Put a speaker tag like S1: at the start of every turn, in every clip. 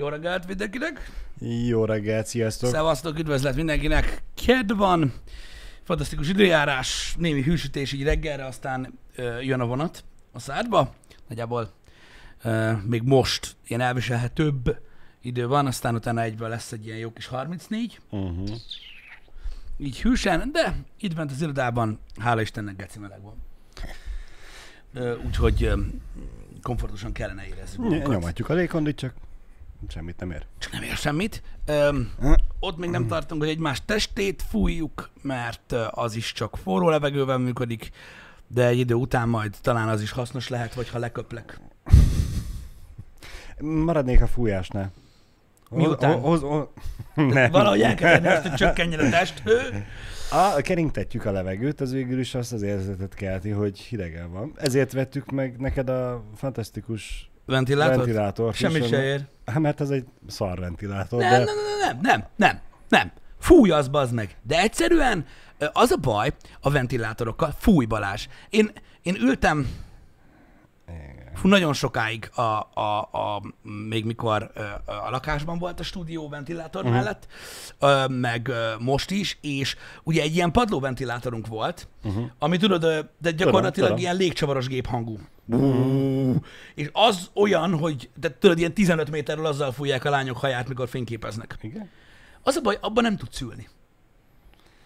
S1: Jó reggelt mindenkinek!
S2: Jó reggelt, sziasztok!
S1: Szevasztok, üdvözlet mindenkinek! Ked van, fantasztikus időjárás, némi hűsítés így reggelre, aztán ö, jön a vonat a szádba. Nagyjából ö, még most ilyen elviselhetőbb idő van, aztán utána egyből lesz egy ilyen jó kis 34.
S2: Uh-huh.
S1: Így hűsen, de itt bent az irodában, hála Istennek, geci meleg van. Ö, úgyhogy ö, komfortosan kellene érezni
S2: Ny- Nyomatjuk a légkondit, csak semmit nem ér.
S1: Csak nem ér semmit. Öm, ott még nem tartunk, hogy egymás testét fújjuk, mert az is csak forró levegővel működik, de egy idő után majd talán az is hasznos lehet, vagy ha leköplek.
S2: Maradnék a fújásnál.
S1: Miután?
S2: Hoz, hoz, nem.
S1: Valahogy el kell tenni azt, hogy csökkenjen a test. Ö,
S2: A, keringtetjük a levegőt, az végül is azt az érzetet kelti, hogy hidegen van. Ezért vettük meg neked a fantasztikus
S1: Ventilátor?
S2: ventilátort.
S1: Semmi
S2: is,
S1: se ér.
S2: Hát mert ez egy szar ventilátor.
S1: Nem,
S2: de...
S1: nem, nem, nem, nem, nem, nem. Fúj az, bazd meg. De egyszerűen az a baj a ventilátorokkal, fúj Balázs. Én, én ültem. Fú, nagyon sokáig, a, a, a, még mikor a lakásban volt a stúdió ventilátor uh-huh. mellett, meg most is, és ugye egy ilyen padlóventilátorunk volt, uh-huh. ami tudod, de gyakorlatilag
S2: tudom.
S1: ilyen légcsavaros gép hangú. És az olyan, hogy de tudod, ilyen 15 méterről azzal fújják a lányok haját, mikor fényképeznek.
S2: Igen?
S1: Az a baj, abban nem tudsz ülni.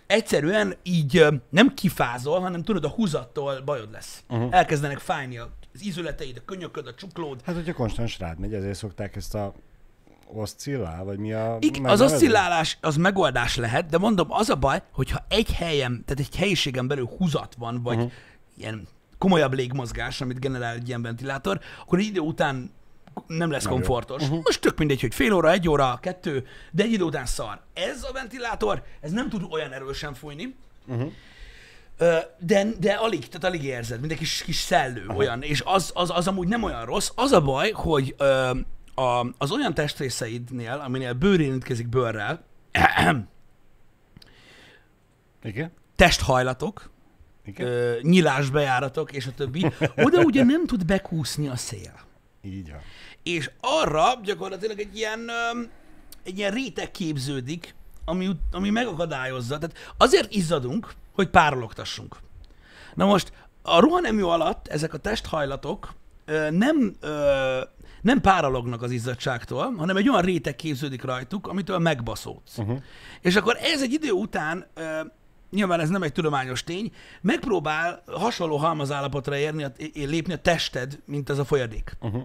S1: Egyszerűen így nem kifázol, hanem tudod, a húzattól bajod lesz. Uh-huh. Elkezdenek fájni a- az ízületeid, a könyököd, a csuklód.
S2: Hát, hogyha konstans rád megy, ezért szokták ezt a oszcillál, vagy mi a...
S1: Igen, az oszcillálás az megoldás lehet, de mondom, az a baj, hogyha egy helyen, tehát egy helyiségen belül húzat van, vagy uh-huh. ilyen komolyabb légmozgás, amit generál egy ilyen ventilátor, akkor egy idő után nem lesz
S2: Nem jó.
S1: komfortos. Uh-huh. Most tök mindegy, hogy fél óra, egy óra, kettő, de egy idő után szar. Ez a ventilátor, ez nem tud olyan erősen fújni,
S2: Uh-huh.
S1: De, de alig, tehát alig érzed, mint egy kis, kis szellő Aha. olyan, és az, az, az amúgy nem olyan rossz. Az a baj, hogy ö, a, az olyan testrészeidnél, aminél bőr érintkezik bőrrel,
S2: Igen?
S1: testhajlatok,
S2: Igen?
S1: ö, nyilásbejáratok, és a többi, oda ugye nem tud bekúszni a szél.
S2: Így van.
S1: És arra gyakorlatilag egy ilyen, ö, egy ilyen réteg képződik, ami, ami megakadályozza. Tehát azért izzadunk, hogy párologtassunk. Na most a rohanemű alatt ezek a testhajlatok ö, nem, ö, nem párolognak az izzadságtól, hanem egy olyan réteg képződik rajtuk, amitől megbaszódsz.
S2: Uh-huh.
S1: És akkor ez egy idő után, ö, nyilván ez nem egy tudományos tény, megpróbál hasonló halmazállapotra érni, lépni a tested, mint ez a folyadék.
S2: Uh-huh.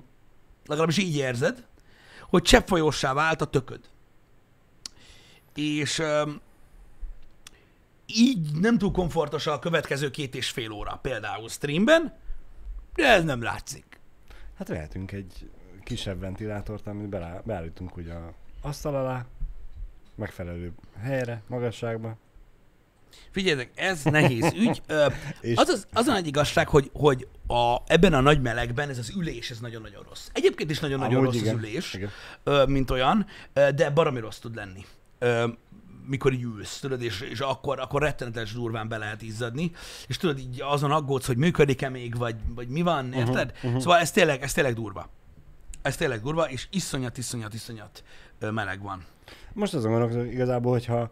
S1: Legalábbis így érzed, hogy cseppfolyossá vált a tököd. És így nem túl komfortos a következő két és fél óra, például streamben, de ez nem látszik.
S2: Hát vehetünk egy kisebb ventilátort, amit beállítunk ugye a asztal alá, megfelelő helyre, magasságba.
S1: Figyeljetek, ez nehéz ügy. Az, az, az a nagy igazság, hogy, hogy a, ebben a nagy melegben ez az ülés, ez nagyon-nagyon rossz. Egyébként is nagyon-nagyon
S2: Amúgy
S1: rossz
S2: igen,
S1: az ülés,
S2: igen.
S1: mint olyan, de baromi rossz tud lenni. Mikor így ülsz, tudod, és, és akkor, akkor rettenetes durván be lehet izzadni, és tudod, így azon aggódsz, hogy működik-e még, vagy, vagy mi van, érted? Uh-huh, uh-huh. Szóval ez tényleg, ez tényleg durva. Ez tényleg durva, és iszonyat, iszonyat, iszonyat meleg van.
S2: Most azon gondolkozom igazából, hogyha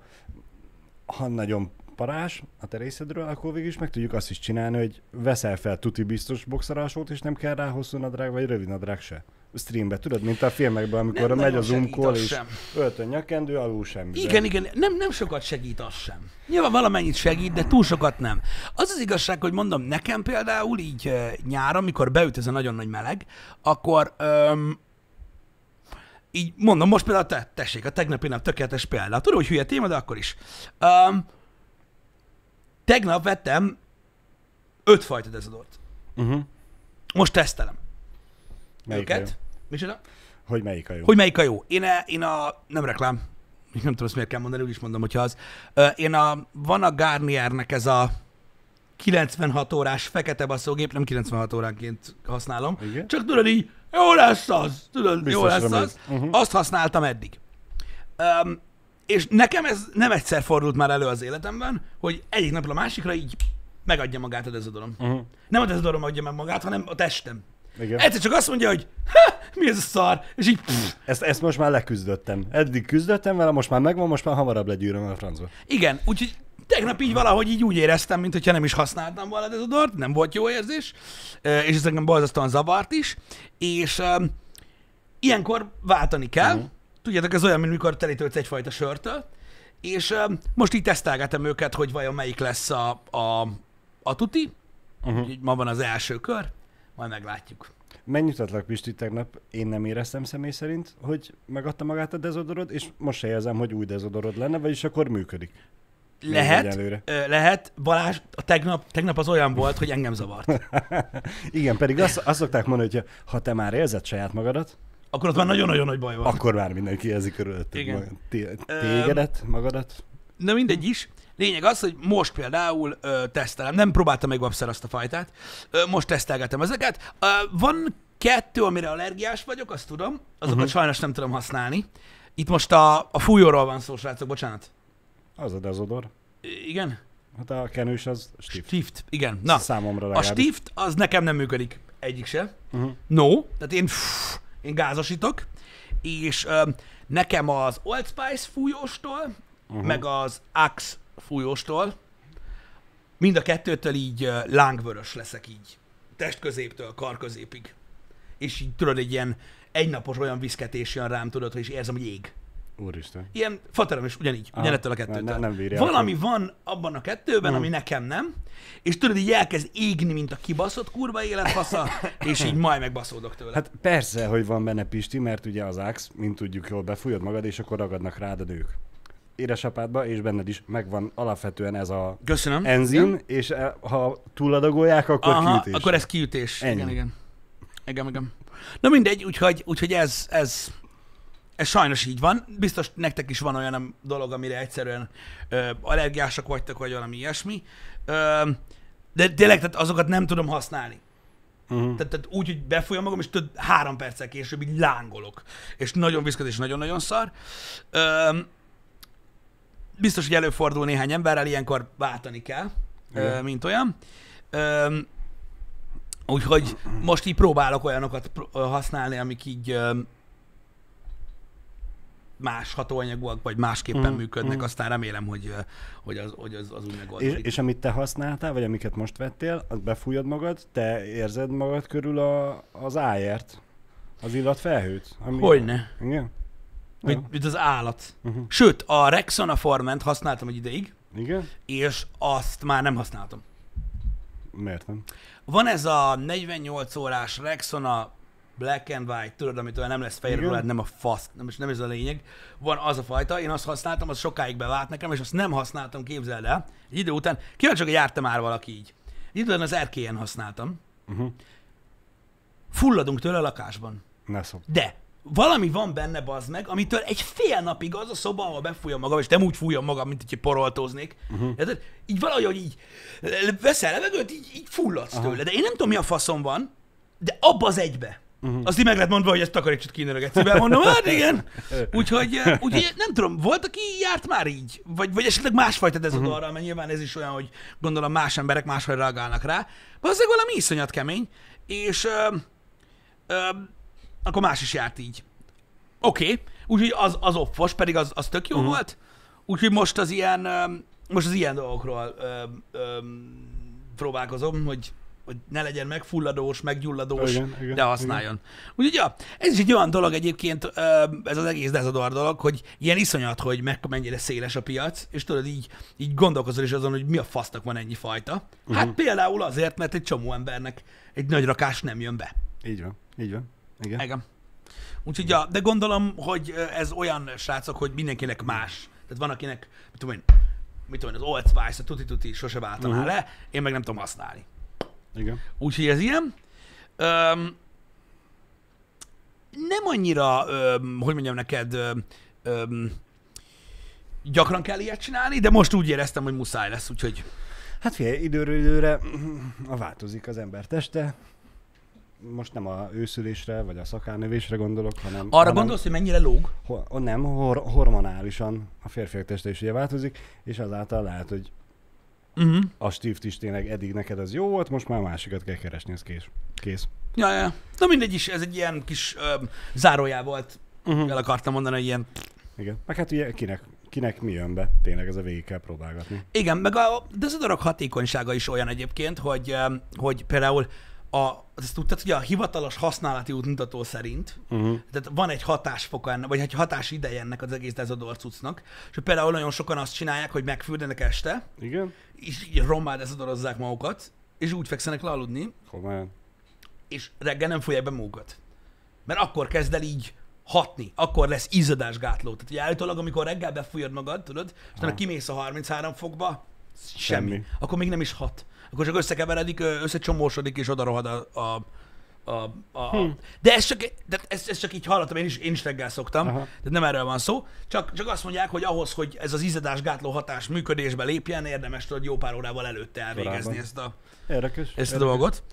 S2: ha nagyon parás a te részedről, akkor végül is meg tudjuk azt is csinálni, hogy veszel fel tuti biztos boxeralsót, és nem kell rá hosszú nadrág, vagy rövid nadrág se. Streambe, tudod, mint a filmekben, amikor
S1: Nem
S2: megy a zoom call, és
S1: sem.
S2: öltön nyakendő, alul semmi.
S1: Igen, igen, nem, nem sokat segít az sem. Nyilván valamennyit segít, de túl sokat nem. Az az igazság, hogy mondom, nekem például így nyáron, mikor beüt ez a nagyon nagy meleg, akkor um, így mondom, most például te, tessék, a tegnapi nap tökéletes példa. Tudom, hogy hülye téma, de akkor is. Um, tegnap vettem öt fajta dezodort.
S2: Uh-huh.
S1: Most tesztelem
S2: Melyik a jó?
S1: őket. Micsoda?
S2: Hogy melyik a jó?
S1: Hogy melyik a jó? Én, a, én a... Nem reklám. Nem tudom, ezt miért kell mondani, úgy is mondom, hogyha az. Én a... Van a Garniernek ez a 96 órás fekete baszógép, nem 96 óránként használom.
S2: Igen.
S1: Csak tudod így, jó lesz az, tudod, jó
S2: Biztosra
S1: lesz
S2: megy.
S1: az.
S2: Mhm.
S1: Azt használtam eddig. Um, és nekem ez nem egyszer fordult már elő az életemben, hogy egyik napról a másikra így megadja magát a dezodorom.
S2: Uh-huh.
S1: Nem a dezodorom adja meg magát, hanem a testem.
S2: Igen.
S1: Egyszer csak azt mondja, hogy mi ez a szar? És így, pff,
S2: Ezt, ezt most már leküzdöttem. Eddig küzdöttem vele, most már megvan, most már hamarabb legyűröm a francba.
S1: igen, úgyhogy tegnap így valahogy így úgy éreztem, mint hogyha nem is használtam volna dezodort, nem volt jó érzés, és ez engem borzasztóan zavart is, és um, ilyenkor váltani kell. Uh-huh. Tudjátok, ez olyan, mint mikor telítődsz egyfajta sörtől, és um, most így tesztelgetem őket, hogy vajon melyik lesz a, a, a tuti. Uh-huh. Úgyhogy ma van az első kör, majd meglátjuk.
S2: Megnyugtatlak Pisti tegnap, én nem éreztem személy szerint, hogy megadta magát a dezodorod, és most se érzem, hogy új dezodorod lenne, vagyis akkor működik.
S1: Lehet, lehet. Balázs, a tegnap, tegnap az olyan volt, hogy engem zavart.
S2: Igen, pedig azt, azt szokták mondani, hogy ha te már érzed saját magadat,
S1: Akkor ott már nagyon-nagyon nagy baj van.
S2: akkor már mindenki érzi körülötted
S1: Igen.
S2: magad. Té- tégedet, magadat.
S1: Na mindegy is. Lényeg az, hogy most például ö, tesztelem, nem próbáltam még babszer azt a fajtát, ö, most tesztelgetem ezeket. Ö, van kettő, amire allergiás vagyok, azt tudom, azokat uh-huh. sajnos nem tudom használni. Itt most a, a fújóról van szó, srácok, bocsánat.
S2: Az a dezodor.
S1: Igen?
S2: Hát a kenős az stift.
S1: Stift, igen. Na,
S2: Számomra
S1: a stift az nekem nem működik egyik se.
S2: Uh-huh.
S1: No, tehát én, pff, én gázosítok, és ö, nekem az Old Spice fújóstól, uh-huh. meg az Axe fújóstól, mind a kettőtől így lángvörös leszek így. Testközéptől karközépig. És így tudod, egy ilyen egynapos olyan viszketés jön rám, tudod, hogy is érzem, hogy ég.
S2: Úristen.
S1: Ilyen faterom is ugyanígy,
S2: Aha,
S1: ugyanettől a kettőtől.
S2: ne- nem bírja
S1: Valami van abban a kettőben,
S2: Mhm.
S1: ami nekem nem, és tudod, így elkezd égni, mint a kibaszott kurva életfasza, és így majd megbaszódok tőle.
S2: Hát persze, hogy van benne Pisti, mert ugye az Axe, mint tudjuk jól, befújod magad, és akkor ragadnak rád a nők. Édesapádba és benned is megvan alapvetően ez a
S1: Köszönöm.
S2: enzim, és e- ha túladagolják, akkor
S1: Aha,
S2: kiütés.
S1: akkor ez kiütés.
S2: Ennyi.
S1: Igen, igen. Igen, igen. Na mindegy, úgyhogy, úgyhogy ez, ez, ez sajnos így van. Biztos nektek is van olyan dolog, amire egyszerűen ö, allergiások vagytok, vagy valami ilyesmi. Ö, de tényleg, tehát azokat nem tudom használni.
S2: Uh-huh.
S1: Tehát, tehát úgy, hogy befolyam magam, és tudod, három perccel később így lángolok. És nagyon viszkod, és nagyon-nagyon szar. Ö, biztos, hogy előfordul néhány emberrel, ilyenkor váltani kell,
S2: Igen.
S1: mint olyan. Úgyhogy most így próbálok olyanokat használni, amik így más hatóanyagúak, vagy másképpen
S2: Mm,
S1: működnek,
S2: mm.
S1: aztán remélem, hogy, hogy, az, hogy az, az úgy
S2: És,
S1: megoldódik.
S2: és amit te használtál, vagy amiket most vettél, azt befújod magad, te érzed magad körül a, az ájert, az illatfelhőt? Ami...
S1: Hogyne.
S2: Igen?
S1: Mint, mint az állat.
S2: Uh-huh.
S1: Sőt, a Rexona Forment használtam egy ideig,
S2: Igen?
S1: és azt már nem használtam.
S2: Miért nem?
S1: Van ez a 48 órás Rexona Black and White, tudod, amit olyan nem lesz fehér nem a fasz, nem, nem ez a lényeg. Van az a fajta, én azt használtam, az sokáig bevált nekem, és azt nem használtam, képzeld el. Egy idő után, kíváncsi, hogy járta már valaki így. Egy idő után az erkélyen használtam.
S2: Uh-huh.
S1: Fulladunk tőle a lakásban.
S2: Ne szok.
S1: De valami van benne, bazd meg, amitől egy fél napig az a szoba, ahol befújom magam, és nem úgy fújom magam, mint hogyha poroltóznék.
S2: Uh-huh.
S1: Uh-huh. Így valahogy így veszel levegőt, így, így fulladsz
S2: Aha.
S1: tőle. De én nem tudom, mi a faszom van, de abba az egybe. Uh-huh. Azt így meg lehet mondva, hogy ezt takarítsd ki a gecibe. Mondom, hát igen. Úgyhogy, úgyhogy nem tudom, volt, aki járt már így? Vagy, vagy esetleg másfajta dezodorral, uh-huh. mert nyilván ez is olyan, hogy gondolom más emberek máshogy reagálnak rá. Valószínűleg valami iszonyat kemény, és ö, ö, akkor más is járt így. Oké, okay. úgyhogy az, az offos, pedig az, az tök jó uh-huh. volt. Úgyhogy most az ilyen, most az ilyen dolgokról ö, ö, próbálkozom, hogy, hogy ne legyen megfulladós, meggyulladós,
S2: Igen, igen,
S1: de használjon. Úgyhogy ja, ez is egy olyan dolog egyébként, ez az egész dezodor dolog, hogy ilyen iszonyat, hogy meg mennyire széles a piac, és tudod, így, így gondolkozol is azon, hogy mi a fasznak van ennyi fajta. Hát
S2: Mhm.
S1: például azért, mert egy csomó embernek egy nagy rakás nem jön be.
S2: Így van, így van. Igen.
S1: Igen. Úgyhogy, ja, de gondolom, hogy ez olyan, srácok, hogy mindenkinek más. Tehát van, akinek, mit tudom én, mit tudom én, az Old Spice, a Tutti Tutti sose váltaná
S2: Mhm.
S1: le, én meg nem tudom használni.
S2: Igen.
S1: Úgyhogy ez ilyen. Öm, nem annyira, öm, hogy mondjam neked, öm, gyakran kell ilyet csinálni, de most úgy éreztem, hogy muszáj lesz, úgyhogy
S2: Hát figyelj, időről időre a változik az ember teste. Most nem a őszülésre, vagy a szakálnövésre gondolok, hanem...
S1: arra
S2: hanem,
S1: gondolsz, hogy mennyire lóg?
S2: Ho- nem, hor- hormonálisan a férfiak teste is ugye változik, és azáltal lehet, hogy
S1: Uh-huh.
S2: a stift is tényleg eddig neked az jó volt, most már másikat kell keresni, ez kész. Kész.
S1: Ja, ja. Na mindegy is, ez egy ilyen kis ö, zárójá volt. Uh-huh. El akartam mondani, hogy ilyen...
S2: Igen. Meg hát ugye kinek, kinek mi jön be, tényleg ez a végig kell próbálgatni.
S1: Igen, meg a, de ez a dolog hatékonysága is olyan egyébként, hogy, hogy például a, ezt tudtad, hogy a hivatalos használati útmutató szerint, uh-huh. tehát van egy hatásfoka ennek, vagy egy hatás ideje ennek az egész dezodor cuccnak, és például nagyon sokan azt csinálják, hogy megfürdenek este,
S2: Igen?
S1: és így rommá dezodorozzák magukat, és úgy fekszenek le aludni,
S2: Komolyan.
S1: és reggel nem fogják be magukat. Mert akkor kezd el így hatni, akkor lesz izzadásgátló. Tehát ugye állítólag, amikor reggel befújod magad, tudod, és utána kimész a 33 fokba, semmi.
S2: Semmi.
S1: Akkor még nem is hat. Akkor csak összekeveredik, összecsomósodik, és oda rohad a, a a, a, hm. De ez csak, de ez, ez csak így hallottam, én is, én is reggel szoktam,
S2: Aha.
S1: de nem erről van szó. Csak, csak azt mondják, hogy ahhoz, hogy ez az izzadásgátló hatás működésbe lépjen, érdemes tudod jó pár órával előtte elvégezni
S2: Korábban.
S1: ezt a,
S2: Érdekes.
S1: ezt a
S2: érdekes,
S1: dolgot.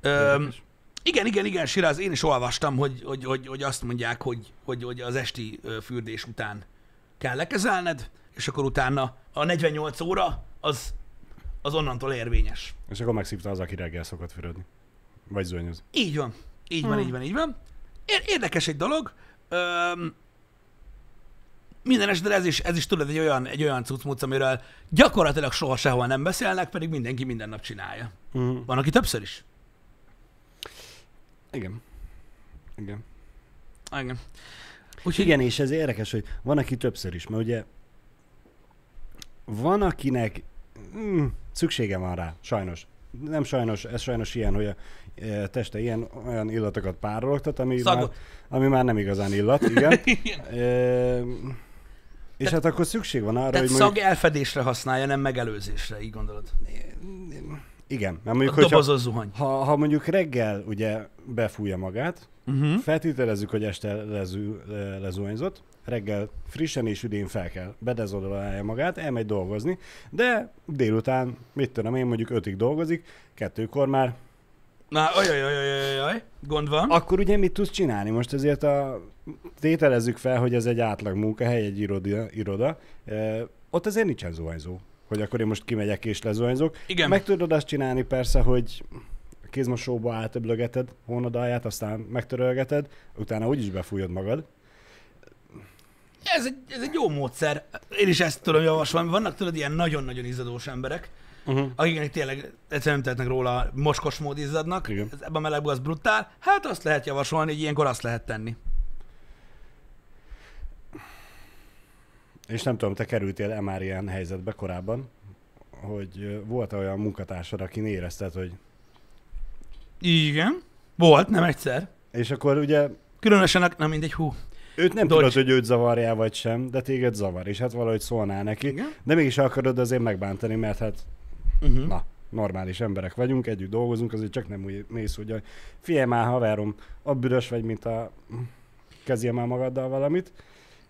S1: Öm, igen, igen, igen, Siráz, én is olvastam, hogy, hogy, hogy, hogy azt mondják, hogy, hogy, hogy az esti fürdés után kell lekezelned, és akkor utána a 48 óra az, az onnantól érvényes.
S2: És akkor megszívta az, aki reggel szokott fürödni. Vagy zuhanyozni.
S1: Így van. Így van,
S2: Hmm.
S1: így van, így van. Ér- Érdekes egy dolog. Öm, minden esetre ez is, ez is tudod egy olyan, egy olyan cuccmuc, amiről gyakorlatilag soha sehol nem beszélnek, pedig mindenki minden nap csinálja.
S2: Uh-huh.
S1: Van, aki többször is.
S2: Igen. Igen.
S1: Igen. Úgyhogy
S2: Igen, és ez érdekes, hogy van, aki többször is, mert ugye van, akinek mm, szüksége van rá, sajnos. Nem sajnos, ez sajnos ilyen, hogy a e, teste ilyen olyan illatokat párologtat, ami, már, ami már nem igazán illat, igen.
S1: Igen.
S2: e, és
S1: Te-
S2: hát akkor szükség van arra,
S1: Tehát
S2: hogy
S1: szag
S2: mondjuk,
S1: elfedésre használja, nem megelőzésre, így gondolod.
S2: igen, mert
S1: A
S2: mondjuk, hogyha,
S1: zuhany.
S2: ha, ha mondjuk reggel ugye befújja magát,
S1: Uh-huh.
S2: Feltételezzük, hogy este lezú, le- lezuhanyzott, reggel frissen és üdén fel kell, bedezodorálja magát, elmegy dolgozni, de délután, mit tudom én, mondjuk ötig dolgozik, kettőkor már,
S1: Na, ajajajajajaj, gond van.
S2: akkor ugye mit tudsz csinálni? Most ezért a, tételezzük fel, hogy ez egy átlag munkahely, egy iroda, iroda. E, ott azért nincsen zuhanyzó, hogy akkor én most kimegyek és lezuhanyzok.
S1: Igen.
S2: Meg tudod azt csinálni persze, hogy kézmosóba átöblögeted hónadáját, aztán megtörölgeted, utána úgyis befújod magad.
S1: Ez egy, ez egy jó módszer. Én is ezt tudom javasolni. Vannak tudod ilyen nagyon-nagyon izzadós emberek,
S2: Uh-huh.
S1: akiknek tényleg egyszerűen nem tehetnek róla, moskos mód izzadnak.
S2: Igen.
S1: Ez ebben a melegben az brutál. Hát azt lehet javasolni, hogy ilyenkor azt lehet tenni.
S2: És nem tudom, te kerültél-e már ilyen helyzetbe korábban, hogy volt olyan munkatársad, aki érezted, hogy...
S1: Igen. Volt, nem egyszer.
S2: És akkor ugye
S1: Különösen, a- na mindegy, hú.
S2: Őt nem
S1: Dodge.
S2: tudod, hogy őt zavarja vagy sem, de téged zavar, és hát valahogy szólnál neki.
S1: Igen.
S2: De mégis akarod azért megbántani, mert hát
S1: Uh-huh.
S2: na, normális emberek vagyunk, együtt dolgozunk, azért csak nem úgy mész, hogy figyelj már haverom, a büdös vagy, mint a kezdjél már magaddal valamit.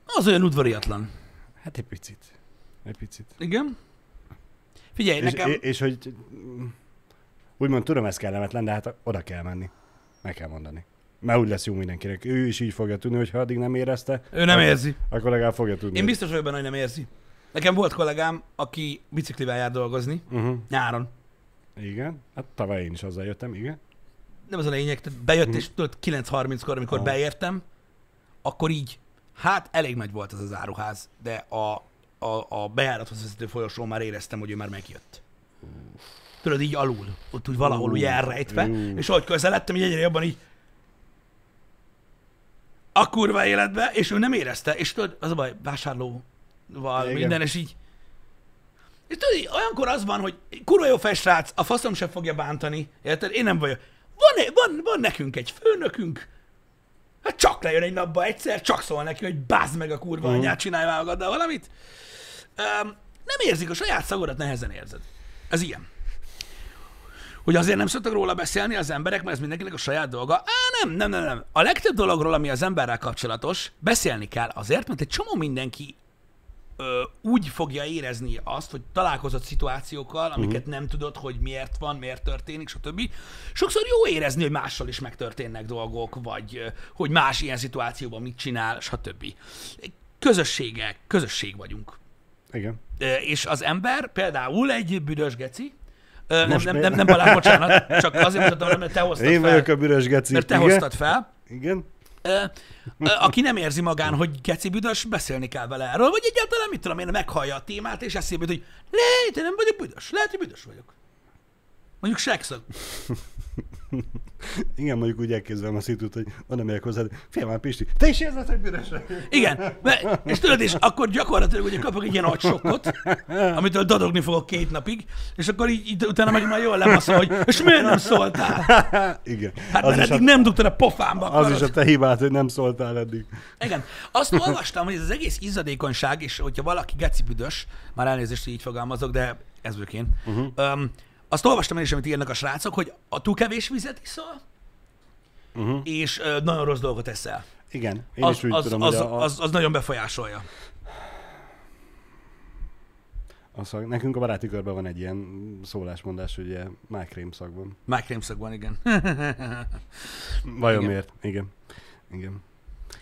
S1: Az olyan udvariatlan.
S2: Hát egy picit. Egy picit.
S1: Igen. Figyelj,
S2: És,
S1: nekem...
S2: és, és hogy úgymond tudom, ez kellemetlen, de hát oda kell menni. Meg kell mondani. Mert úgy lesz jó mindenkinek. Ő is így fogja tudni, hogy ha addig nem érezte,
S1: Ő nem érzi.
S2: akkor legalább fogja tudni.
S1: Én biztos vagyok benne, hogy nem érzi. Nekem volt kollégám, aki biciklivel jár dolgozni,
S2: Uh-huh.
S1: nyáron.
S2: Igen. Hát tavaly én is azzal jöttem, igen.
S1: Nem az a lényeg, tehát bejött,
S2: Mhm.
S1: és tudod, 9.30-kor, amikor
S2: Aha.
S1: beértem, akkor így, hát elég nagy volt az az áruház, de a, a, a bejárathoz vezető folyosón már éreztem, hogy ő már megjött. Tudod, így alul, ott úgy valahol úgy
S2: Ú,
S1: elrejtve,
S2: ú.
S1: és ahogy közeledtem, így egyre jobban így a kurva életbe, és ő nem érezte, és tudod, az a baj, vásárlóval,
S2: Igen.
S1: minden, és így és tudod, olyankor az van, hogy kurva jó felsrác, a faszom sem fogja bántani, érted? Én nem vagyok. Van, van, van nekünk egy főnökünk, hát csak lejön egy napba egyszer, csak szól neki, hogy bázd meg a kurva
S2: Mhm.
S1: anyát, csinálj már magaddal valamit. Um, nem érzik, a saját szagodat nehezen érzed. Ez ilyen. Hogy azért nem szoktak róla beszélni az emberek, mert ez mindenkinek a saját dolga. Á, nem, nem, nem, nem. A legtöbb dologról, ami az emberrel kapcsolatos, beszélni kell azért, mert egy csomó mindenki ö, úgy fogja érezni azt, hogy találkozott szituációkkal, amiket uh-huh. nem tudod, hogy miért van, miért történik, stb. Sokszor jó érezni, hogy mással is megtörténnek dolgok, vagy ö, hogy más ilyen szituációban mit csinál, stb. Közösségek, közösség vagyunk.
S2: Igen.
S1: És az ember, például egy büdös geci, Nem, nem,
S2: mi-
S1: nem, nem Balázs, bocsánat, csak azért mutatom, mert te hoztad
S2: Én
S1: fel.
S2: vagyok a büdös geci.
S1: Mert te
S2: igen?
S1: hoztad fel.
S2: Igen.
S1: Aki nem érzi magán, hogy geci büdös, beszélni kell vele erről, vagy egyáltalán mit tudom én, meghallja a témát, és eszébe jut, hogy lehet, én nem vagyok büdös, lehet, hogy büdös vagyok. Mondjuk sekszög.
S2: Igen, mondjuk úgy elképzelem a szitút, hogy oda megyek hozzád, fél már Pisti, te is érzed, hogy büdös?
S1: Igen, mert, és tudod, és akkor gyakorlatilag ugye kapok egy ilyen agysokkot, amitől dadogni fogok két napig, és akkor így, így utána meg már jól lebaszol, hogy és miért nem szóltál?
S2: Igen.
S1: Hát
S2: az,
S1: mert eddig
S2: a,
S1: nem dugtad a pofámba
S2: az
S1: karod.
S2: is a te hibád, hogy nem szóltál eddig.
S1: Igen. Azt olvastam, hogy ez az egész izzadékonyság, és hogyha valaki geci büdös, már elnézést, hogy így fogalmazok, de ez vagyok én. Uh-huh. Um, azt olvastam én is, amit írnak a srácok, hogy a túl kevés vizet iszol,
S2: Uh-huh.
S1: és uh, nagyon rossz dolgot eszel.
S2: Igen, én
S1: Az,
S2: is úgy
S1: az,
S2: tudom,
S1: az,
S2: hogy a,
S1: az, az nagyon befolyásolja.
S2: a szag, nekünk a baráti körben van egy ilyen szólásmondás, hogy ugye májkrém szagban.
S1: Májkrémszakban, igen.
S2: Vajon
S1: Igen.
S2: miért? Igen. Igen.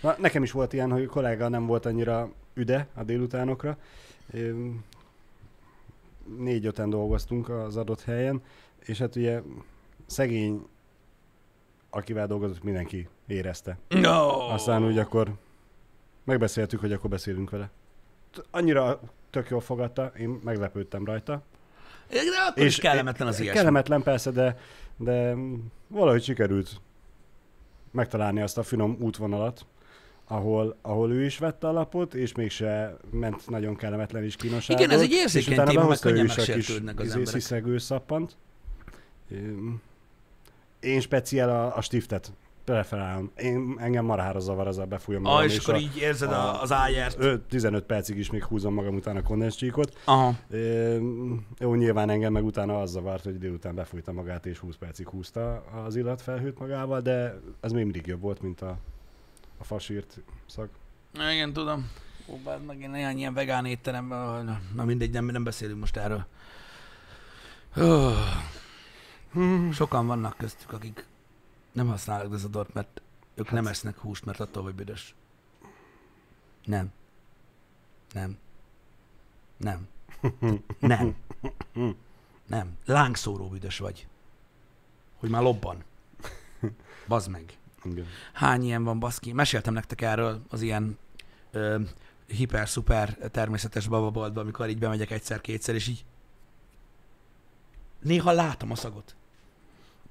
S2: Na, nekem is volt ilyen, hogy a kollega nem volt annyira üde a délutánokra. Négy-öten dolgoztunk az adott helyen, és hát ugye szegény, akivel dolgozott, mindenki érezte.
S1: No.
S2: Aztán úgy akkor megbeszéltük, hogy akkor beszélünk vele. Annyira tök jól fogadta, én meglepődtem rajta.
S1: De akkor és is kellemetlen az ilyesmi.
S2: Kellemetlen persze, de, de valahogy sikerült megtalálni azt a finom útvonalat, ahol, ahol ő is vette a lapot, és mégse ment nagyon kellemetlen és kínosából.
S1: Igen, ez egy érzékeny
S2: és utána
S1: téma, meg könnyen megsértődnek az
S2: izé,
S1: emberek.
S2: sziszegő szappant. Én- speciál a, a stiftet preferálom. Én, engem marhára zavar az a befújom
S1: Ah,
S2: magam,
S1: és akkor
S2: a,
S1: így érzed a, az ájert.
S2: ö, 15 percig is még húzom magam után a kondenscsíkot.
S1: Aha.
S2: Ö, Jó, nyilván engem meg utána az zavart, hogy délután befújta magát és 20 percig húzta az illatfelhőt magával, de ez még mindig jobb volt, mint a, a fasírt szag.
S1: Igen, tudom. Ó, bár meg én néhány ilyen vegán étteremben, na, na mindegy, nem, nem beszélünk most erről. Öh. Sokan vannak köztük, akik nem használnak dezodort, mert ők hát. nem esznek húst, mert attól vagy büdös. Nem. Nem. Nem. Nem. Nem. Lángszóró büdös vagy. Hogy már lobban. Bazd meg.
S2: Igen.
S1: Hány ilyen van, baszki? Meséltem nektek erről az ilyen ö, hiper-szuper természetes bababoltba, amikor így bemegyek egyszer-kétszer, és így néha látom a szagot.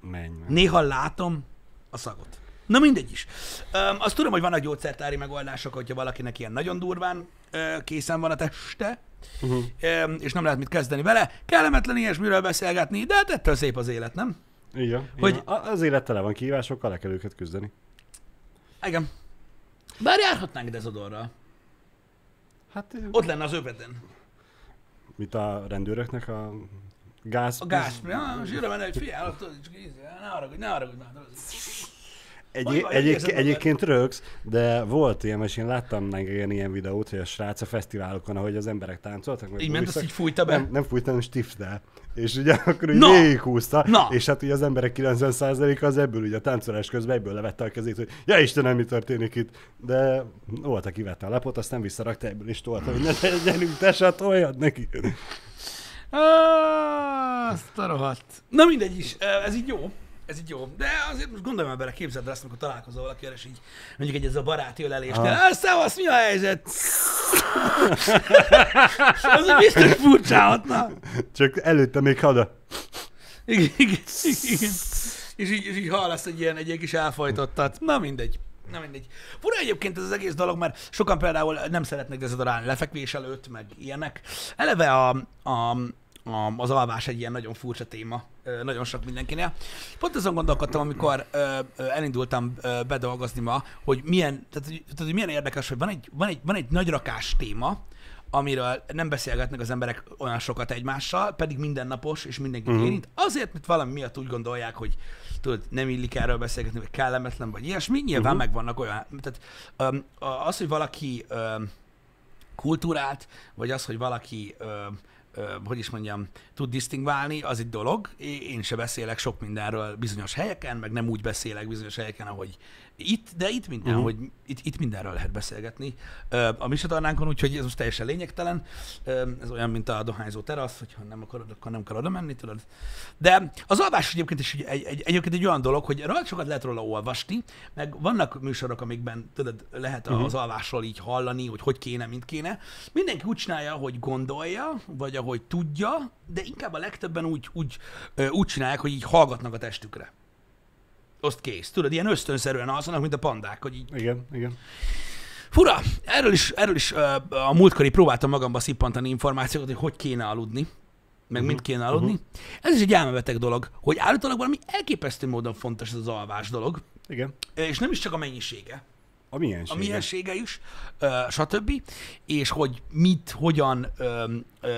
S2: Menj már.
S1: Néha látom a szagot. Na mindegy is. Öm, azt tudom, hogy vannak gyógyszertári megoldások, hogyha valakinek ilyen nagyon durván ö, készen van a teste,
S2: Uh-huh.
S1: öm, és nem lehet mit kezdeni vele. Kellemetlen ilyesmiről beszélgetni, de hát ettől szép az élet, nem?
S2: Igen.
S1: Hogy-
S2: Igen. Az élet tele van kihívásokkal, le kell őket küzdeni.
S1: Igen. Bár járhatnánk dezodorral.
S2: Hát,
S1: Ott lenne az öpeden.
S2: mit a rendőröknek a gáz...
S1: A gáz. Ja, zsírra menne, hogy figyelj, ott csak ízé, ne haragudj, ne haragudj már.
S2: Egy,
S1: magad?
S2: egyébként rögsz, de volt ilyen, és én láttam meg ilyen videót, hogy a srác a fesztiválokon, ahogy az emberek táncoltak.
S1: Így ment, azt
S2: bújtak,
S1: így fújta be.
S2: Nem, nem fújtam, stiftel. És ugye akkor úgy
S1: Na!
S2: végighúzta,
S1: Na!
S2: és hát ugye az emberek 90%-a az ebből ugye a táncolás közben ebből levette a kezét, hogy ja Istenem, mi történik itt. De volt, aki vette a lapot, aztán visszarakta ebből is tolta, hogy ne gyerünk, te se toljad neki.
S1: Azt a rohadt. Na mindegy is, ez így jó. Ez így jó. De azért most gondolj már bele, képzeld el azt, amikor találkozol valakivel, és így mondjuk egy ez a baráti ölelésnél.
S2: Aha.
S1: Ah, szevasz, mi a helyzet? az úgy biztos furcsáhatna.
S2: Csak előtte még hada.
S1: Igen, igen, igen. És így, és így hallasz egy ilyen, egy ilyen kis elfojtottat. Na mindegy. Na mindegy. Fura egyébként ez az egész dolog, mert sokan például nem szeretnek dezodorálni lefekvés előtt, meg ilyenek. Eleve a, a, az alvás egy ilyen nagyon furcsa téma, nagyon sok mindenkinél. Pont azon gondolkodtam, amikor elindultam bedolgozni ma, hogy milyen, tehát, hogy- tehát, hogy milyen érdekes, hogy van egy, van, egy, van egy nagy rakás téma, amiről nem beszélgetnek az emberek olyan sokat egymással, pedig mindennapos, és mindenkit uh-huh. érint. Azért, mert valami miatt úgy gondolják, hogy tudod, nem illik erről beszélgetni, vagy kellemetlen, vagy ilyesmi. Nyilván uh-huh. megvannak olyan, tehát um, az, hogy valaki um, kultúrált, vagy az, hogy valaki um, hogy is mondjam, tud disztingválni, az egy dolog. Én se beszélek sok mindenről bizonyos helyeken, meg nem úgy beszélek bizonyos helyeken, ahogy itt, de itt minden, uh-huh. hogy itt, itt mindenről lehet beszélgetni. A mi csatornánkon, úgyhogy ez most teljesen lényegtelen. Ez olyan, mint a dohányzó terasz, hogyha nem akarod, akkor nem kell oda menni, tudod. De az alvás egyébként is egy, egy, egy, egyébként egy olyan dolog, hogy rohadt sokat lehet róla olvasni, meg vannak műsorok, amikben tudod, lehet uh-huh. az alvásról így hallani, hogy hogy kéne, mint kéne. Mindenki úgy csinálja, hogy gondolja, vagy ahogy tudja, de inkább a legtöbben úgy, úgy, úgy csinálják, hogy így hallgatnak a testükre. Azt kész. Tudod, ilyen ösztönszerűen alszanak, mint a pandák, hogy így
S2: Igen, igen.
S1: Fura, erről is, erről is a múltkori próbáltam magamba szippantani információkat, hogy hogy kéne aludni, meg uh-huh. mint kéne aludni. Uh-huh. Ez is egy elmebeteg dolog, hogy állítólag valami elképesztő módon fontos ez az alvás dolog,
S2: Igen.
S1: és nem is csak a mennyisége,
S2: A miensége.
S1: a miensége is, stb. És hogy mit, hogyan uh, uh,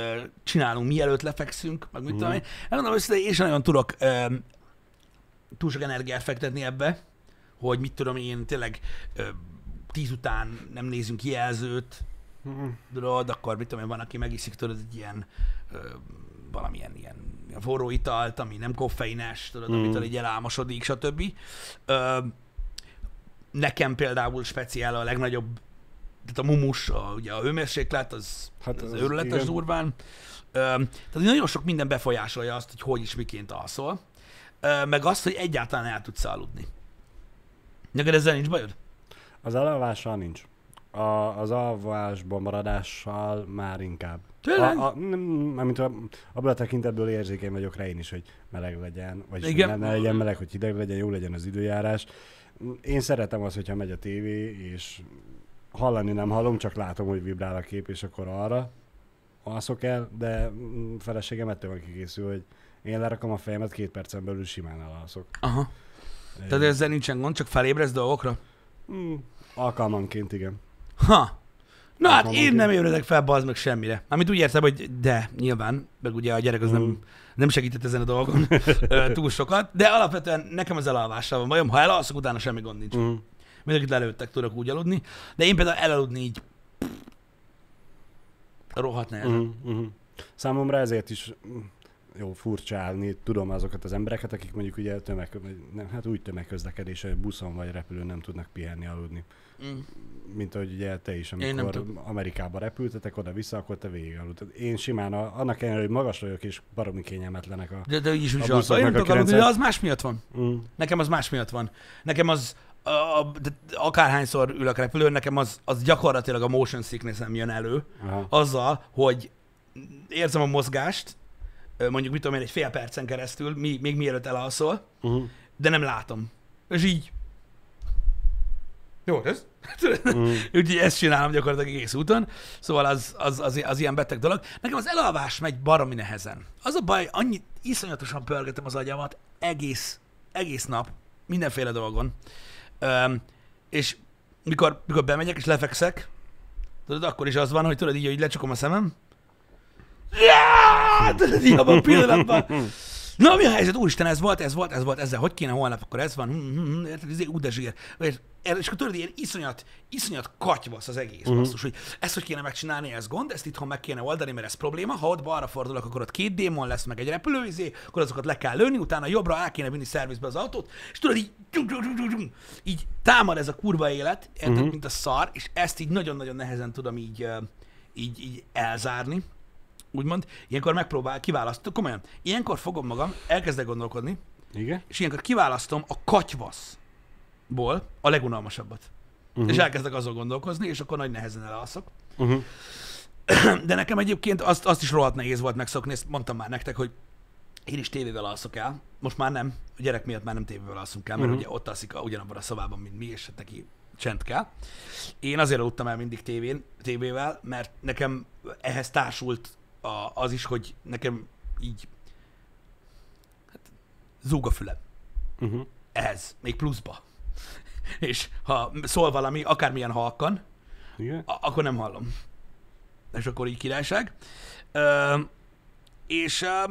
S1: csinálunk, mielőtt lefekszünk, meg mit tudom én. Elmondom őszintén, én sem nagyon tudok uh, túl sok energiát fektetni ebbe, hogy mit tudom én, tényleg uh, tíz után nem nézünk jelzőt,
S2: Mhm.
S1: tudod, akkor mit tudom én, van, aki megiszik, tudod, egy ilyen ö, valamilyen ilyen, ilyen forró italt, ami nem koffeines, tudod,
S2: Mm.
S1: mm. amitől így elámosodik, stb. Ö, nekem például speciál a legnagyobb, tehát a mumus, a, ugye a hőmérséklet, az,
S2: Hát
S1: az,
S2: az-
S1: őrületes durván. Ö, tehát nagyon sok minden befolyásolja azt, hogy hogy is miként alszol, Ö, meg azt, hogy egyáltalán el tudsz aludni. Neked ezzel nincs bajod?
S2: Az alvással nincs. A, az alvásban maradással már inkább.
S1: Tényleg?
S2: A, a, nem, mármint a, abban a tekintetből érzékeny vagyok rá én is, hogy meleg legyen, vagy ne, ne legyen meleg, hogy hideg legyen, jó legyen az időjárás. Én szeretem azt, hogyha megy a tévé, és hallani nem hallom, csak látom, hogy vibrál a kép, és akkor arra alszok el, de mm, feleségem ettől van kikészül, hogy én lerakom a fejemet, két percen belül simán elalszok.
S1: Aha. Tehát ezzel nincsen gond, csak felébresz dolgokra?
S2: Mm, alkalmanként, igen.
S1: Ha. Na hát én nem ébredek fel, bazd meg semmire. Amit úgy értem, hogy de, nyilván, meg ugye a gyerek az
S2: Mm.
S1: nem, nem segített ezen a dolgon túl sokat, de alapvetően nekem az elalvással van bajom. Ha elalszok, utána semmi gond nincs.
S2: Mm.
S1: Mindenkit lelőttek, tudok úgy aludni, de én például elaludni így rohadt nehezen.
S2: Uh-huh, uh-huh. Számomra ezért is mm, jó furcsa állni, tudom azokat az embereket, akik mondjuk ugye tömeg, nem, hát úgy tömegközlekedés, hogy buszon vagy repülőn nem tudnak pihenni, aludni.
S1: Mm.
S2: Mint ahogy ugye te is, amikor. Amerikába repültetek oda-vissza, akkor te végig aludtad. Én simán, a, annak ellenére, hogy magas vagyok és baromi kényelmetlenek a...
S1: De, de így is úgy
S2: A
S1: is alszol. Én tudok aludni, de
S2: 900
S1: az más miatt van.
S2: Mm.
S1: Nekem az más miatt van. Nekem az, a, de akárhányszor ülök repülőn, nekem az, az gyakorlatilag a motion sickness nem jön elő.
S2: Aha.
S1: azzal, hogy érzem a mozgást, mondjuk mit tudom én, egy fél percen keresztül, mi, még mielőtt elalszol,
S2: Uh-huh.
S1: de nem látom. És így... Jó, ez?
S2: Mm.
S1: Úgyhogy ezt csinálom gyakorlatilag egész úton, szóval az, az, az, az ilyen beteg dolog. Nekem az elalvás megy baromi nehezen. Az a baj, annyi iszonyatosan pörgetem az agyamat egész, egész nap, mindenféle dolgon. Öm, és mikor, mikor bemegyek és lefekszek, tudod, akkor is az van, hogy tudod így, hogy lecsukom a szemem, Ja! Tudod, így abban a pillanatban. Na, mi a helyzet? Úristen, ez volt, ez volt, ez volt, ezzel hogy kéne holnap, akkor ez van. Hm, hm, hm, Érted, ez úgy de zsír. Érted? És akkor tudod, ilyen iszonyat, iszonyat katyvasz az egész uh-huh. basszus, hogy ezt hogy kéne megcsinálni, ez gond, ezt itthon meg kéne oldani, mert ez probléma. Ha ott balra fordulok, akkor ott két démon lesz, meg egy repülőizé, akkor azokat le kell lőni, utána jobbra el kéne vinni szervizbe az autót, és tudod, így, így támad ez a kurva élet, érted, uh-huh. mint a szar, és ezt így nagyon-nagyon nehezen tudom így, így, így elzárni úgymond, ilyenkor megpróbál, kiválasztom, komolyan, ilyenkor fogom magam, elkezdek gondolkodni,
S2: Igen?
S1: és ilyenkor kiválasztom a katyvaszból a legunalmasabbat. Uh-huh. És elkezdek azon gondolkozni, és akkor nagy nehezen elalszok.
S2: Uh-huh.
S1: De nekem egyébként azt, azt is rohadt nehéz volt megszokni, ezt mondtam már nektek, hogy én is tévével alszok el. Most már nem, a gyerek miatt már nem tévével alszunk el, mert uh-huh. ugye ott alszik a- ugyanabban a szobában, mint mi, és hát neki csend kell. Én azért aludtam el mindig tévén, tévével, mert nekem ehhez társult a, az is, hogy nekem így hát, zúg a fülem
S2: Uh-huh.
S1: ehhez, még pluszba. És ha szól valami, akármilyen halkan,
S2: Igen?
S1: a- akkor nem hallom. És akkor így királyság. Ö, és ö,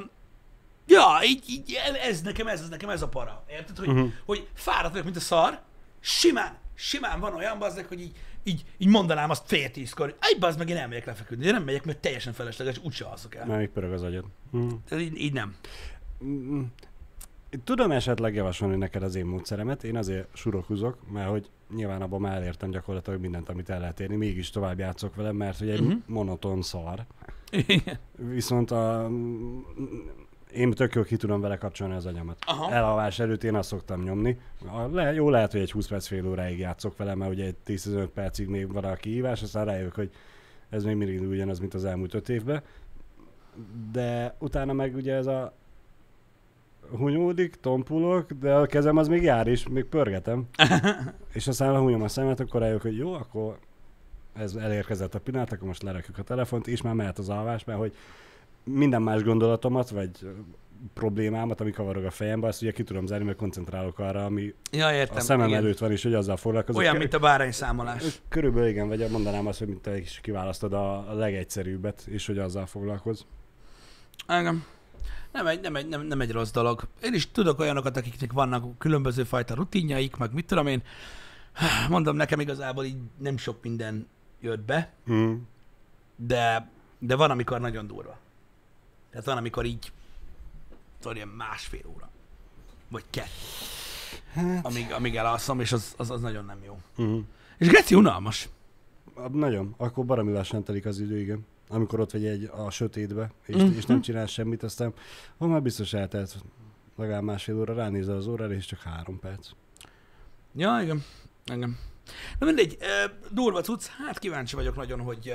S1: ja, így, így, ez nekem ez, ez nekem ez a para. Érted? Hogy, uh-huh. hogy fáradt vagyok, mint a szar, simán, simán van olyan bazdek, hogy így, így, így mondanám azt fél tízkor, egy bazd meg, én elmegyek lefeküdni. De nem megyek, mert teljesen felesleges, úgyse alszok el.
S2: Már még pörög az agyad.
S1: Ez így, így nem.
S2: Én Tudom esetleg javasolni neked az én módszeremet, én azért surokhúzok, mert hogy nyilván abban már elértem gyakorlatilag mindent, amit el lehet érni, mégis tovább játszok vele, mert hogy egy uh-huh. monoton szar.
S1: Igen.
S2: Viszont a, én tök jól ki tudom vele kapcsolni az agyamat.
S1: Aha.
S2: Elalvás előtt én azt szoktam nyomni. Le, jó lehet, hogy egy 20 perc fél óráig játszok vele, mert ugye egy 10-15 percig még van a kihívás, aztán rájövök, hogy ez még mindig ugyanaz, mint az elmúlt öt évben. De utána meg ugye ez a hunyódik, tompulok, de a kezem az még jár is, még pörgetem. és aztán ha hunyom a szemet, akkor rájövök, hogy jó, akkor ez elérkezett a pillanat, akkor most lerakjuk a telefont, és már mehet az alvás, mert hogy minden más gondolatomat, vagy problémámat, ami kavarog a fejembe, azt ugye ki tudom zárni, mert koncentrálok arra, ami
S1: Ja, értem.
S2: a szemem
S1: igen.
S2: előtt van, és hogy azzal foglalkozok.
S1: Olyan, mint a bárányszámolás.
S2: Körülbelül igen, vagy mondanám azt, hogy mint te is kiválasztod a legegyszerűbbet, és hogy azzal foglalkoz.
S1: Engem. Nem egy, nem, egy, nem, nem egy rossz dolog. Én is tudok olyanokat, akiknek vannak különböző fajta rutinjaik, meg mit tudom én. Mondom, nekem igazából így nem sok minden jött be,
S2: Mm.
S1: de, de van, amikor nagyon durva. Tehát van, amikor így tudod, ilyen másfél óra. Vagy kettő.
S2: Hát.
S1: Amíg, amíg elalszom, és az, az, az nagyon nem jó.
S2: Mm.
S1: És geci unalmas.
S2: Nagyon, akkor baromi lassan telik az idő, igen. Amikor ott vagy egy a sötétbe, és,
S1: Mhm.
S2: és nem csinál semmit, aztán ha már biztos eltelt legalább másfél óra, ránézel az órára, és csak három perc.
S1: Ja, igen. igen. Na mindegy, durva cucc, hát kíváncsi vagyok nagyon, hogy,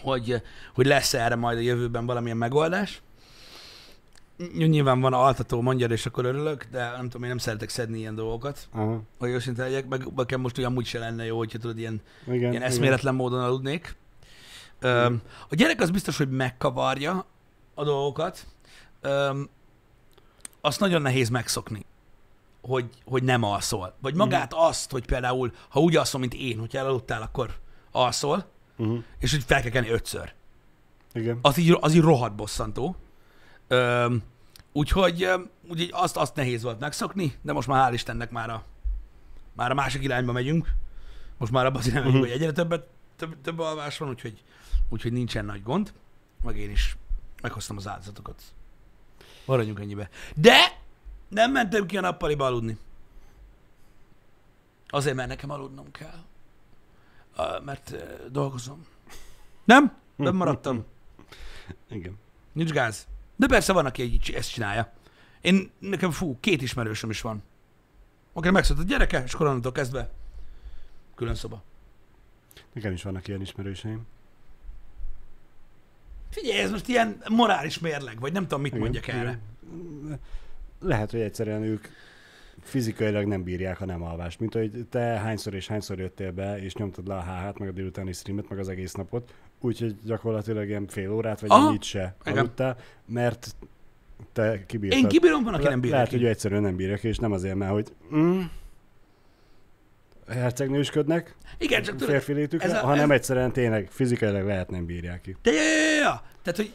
S1: hogy, hogy lesz erre majd a jövőben valamilyen megoldás. Ny- Nyilván van altató, mondjad, és akkor örülök, de nem tudom, én nem szeretek szedni ilyen dolgokat,
S2: Aha,
S1: hogy őszinte legyek, meg nekem most olyan úgy se lenne jó, hogyha tudod, ilyen,
S2: igen.
S1: ilyen eszméletlen módon aludnék. Ö, a gyerek az biztos, hogy megkavarja a dolgokat. Ö, azt nagyon nehéz megszokni, hogy, hogy nem alszol. Vagy magát azt, hogy például, ha úgy alszol, mint én, hogyha elaludtál, akkor alszol,
S2: Uh-huh.
S1: és hogy fel kell kelni ötször.
S2: Igen.
S1: Az így, az így rohadt bosszantó. Ö, úgyhogy, ö, úgyhogy azt, azt nehéz volt megszokni, de most már hál' Istennek már a, már a másik irányba megyünk. Most már abban az irányba megyünk, hogy egyre többet, több, több alvás van, úgyhogy, úgyhogy nincsen nagy gond. Meg én is meghoztam az áldozatokat. Maradjunk ennyibe. De nem mentem ki a nappaliba aludni. Azért, mert nekem aludnom kell. Mert dolgozom. Nem? Nem maradtam.
S2: Igen.
S1: Nincs gáz. De persze van, aki így ezt csinálja. Én, nekem fú, két ismerősöm is van. Oké, megszólalt a gyereke, és akkor onnantól kezdve külön szoba.
S2: Nekem is vannak ilyen ismerőseim.
S1: Figyelj, ez most ilyen morális mérleg, vagy nem tudom, mit mondjak erre.
S2: Igen. Lehet, hogy egyszerűen ők fizikailag nem bírják a nem alvást. Mint hogy te hányszor és hányszor jöttél be, és nyomtad le a HH-t, meg a délutáni streamet, meg az egész napot, úgyhogy gyakorlatilag ilyen fél órát, vagy
S1: Aha.
S2: ennyit se
S1: Igen.
S2: aludtál, mert te kibírtad.
S1: Én kibírom, van, aki nem bírja
S2: Lehet,
S1: ki.
S2: hogy egyszerűen nem bírja ki, és nem azért, mert hogy mm, hercegnősködnek
S1: Igen, csak
S2: férfi létükre,
S1: ez a-
S2: hanem
S1: ez-
S2: egyszerűen tényleg fizikailag lehet nem bírják ki.
S1: De, ja, ja, ja. Tehát, hogy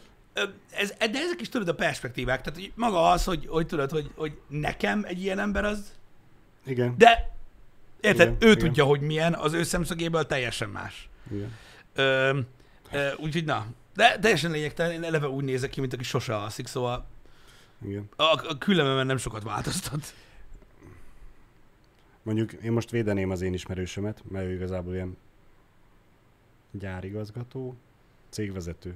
S1: ez, de ezek is tudod a perspektívák. Tehát hogy maga az, hogy, hogy tudod, hogy, hogy nekem egy ilyen ember az,
S2: Igen.
S1: de érted,
S2: Igen,
S1: ő
S2: igen.
S1: tudja, hogy milyen, az ő szemszögéből teljesen más.
S2: Igen.
S1: Ö, ö, úgyhogy na, de teljesen lényegtelen, én eleve úgy nézek ki, mint aki sose alszik, szóval
S2: Igen.
S1: a, a különbözően nem sokat változtat.
S2: Mondjuk én most védeném az én ismerősömet, mert ő igazából ilyen gyárigazgató, cégvezető.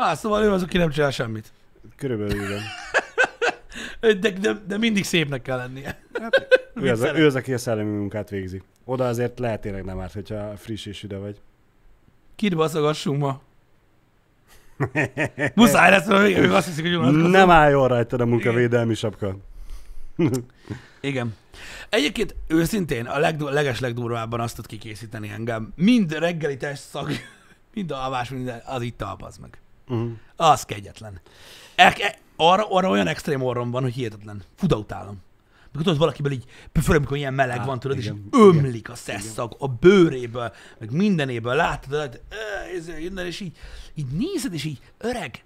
S1: Á, szóval ő az, aki nem csinál semmit.
S2: Körülbelül igen.
S1: De, de, de mindig szépnek kell lennie.
S2: Hát, ő, az, ő az, aki a szellemi munkát végzi. Oda azért lehet tényleg nem árt, hogyha friss és üde vagy.
S1: Kit baszogassunk ma? Muszáj lesz, mert még azt hiszik, hogy unatkozom.
S2: Nem álljon rajtad a munkavédelmi sapka.
S1: Igen. Egyébként őszintén a legdu- leges legdurvábban azt tud kikészíteni engem. Mind reggeli testszag, mind alvás, minden, az itt az meg.
S2: Uh-huh.
S1: Az kegyetlen. E- e- arra, arra olyan extrém orrom van, hogy hihetetlen. Fuda utálom. Mikor tudod, valakiből így, főleg amikor ilyen meleg
S2: Á,
S1: van, tudod,
S2: igen,
S1: és így
S2: igen.
S1: ömlik a szesszag a bőréből, meg mindenéből, látod, hogy ö, ez és így, így nézed, és így öreg,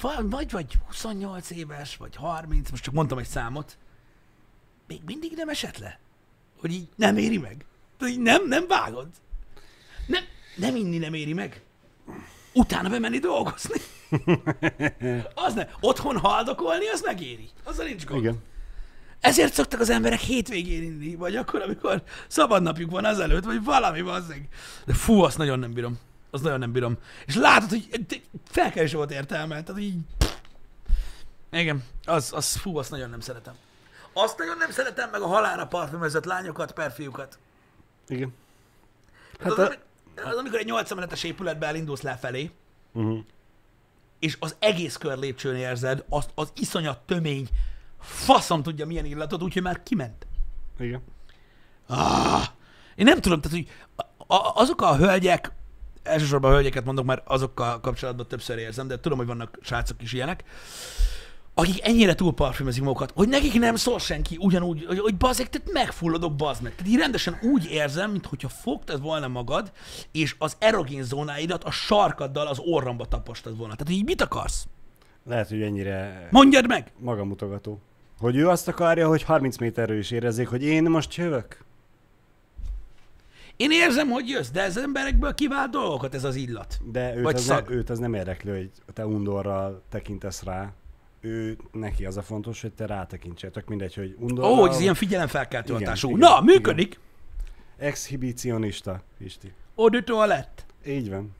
S1: vagy, vagy, vagy 28 éves, vagy 30, most csak mondtam egy számot, még mindig nem esett le? Hogy így nem éri meg? Hogy így nem, nem vágod? Nem, nem inni nem éri meg? Utána bemenni dolgozni? Az ne. Otthon haldokolni, az megéri. Azzal nincs gond.
S2: Igen.
S1: Ezért szoktak az emberek hétvégén inni, vagy akkor, amikor szabad napjuk van azelőtt, vagy valami bazzeg. De fú, azt nagyon nem bírom. Azt nagyon nem bírom. És látod, hogy felkelés volt értelme. Tehát így... Igen, az, az, fú, azt nagyon nem szeretem. Azt nagyon nem szeretem, meg a halára parfümözött lányokat, per fiúkat.
S2: Igen.
S1: Hát az, a... az, amikor egy 8 emeletes épületbe elindulsz lefelé,
S2: Uh-huh.
S1: és az egész kör lépcsőn érzed azt az iszonyat tömény, faszom tudja milyen illatot, úgyhogy már kiment.
S2: Igen.
S1: Ah, én nem tudom, tehát, hogy a- azok a hölgyek, elsősorban a hölgyeket mondok, mert azokkal kapcsolatban többször érzem, de tudom, hogy vannak srácok is ilyenek, akik ennyire túlparfümözik magukat, hogy nekik nem szól senki ugyanúgy, hogy, hogy bazzeg, tehát megfulladok, bazd meg. Tehát így rendesen úgy érzem, mintha fogtad volna magad, és az erogén zónáidat a sarkaddal az orramba tapostad volna. Tehát így mit akarsz?
S2: Lehet, hogy ennyire
S1: Mondjad meg!
S2: magamutogató. Hogy ő azt akarja, hogy 30 méterről is érezzék, hogy én most jövök.
S1: Én érzem, hogy jössz, de ez emberekből kivált dolgokat ez az illat.
S2: De őt
S1: Vagy
S2: az, ne,
S1: szag.
S2: őt az nem érdekli, hogy te undorral tekintesz rá. Ő, neki az a fontos, hogy te rátekintsél. Tök mindegy, hogy undorral...
S1: Ó, hogy ez ilyen figyelemfelkeltő
S2: Igen,
S1: hatású.
S2: igen,
S1: Na,
S2: igen.
S1: működik!
S2: Exhibicionista, Pisti.
S1: Eau de toilette.
S2: Így van.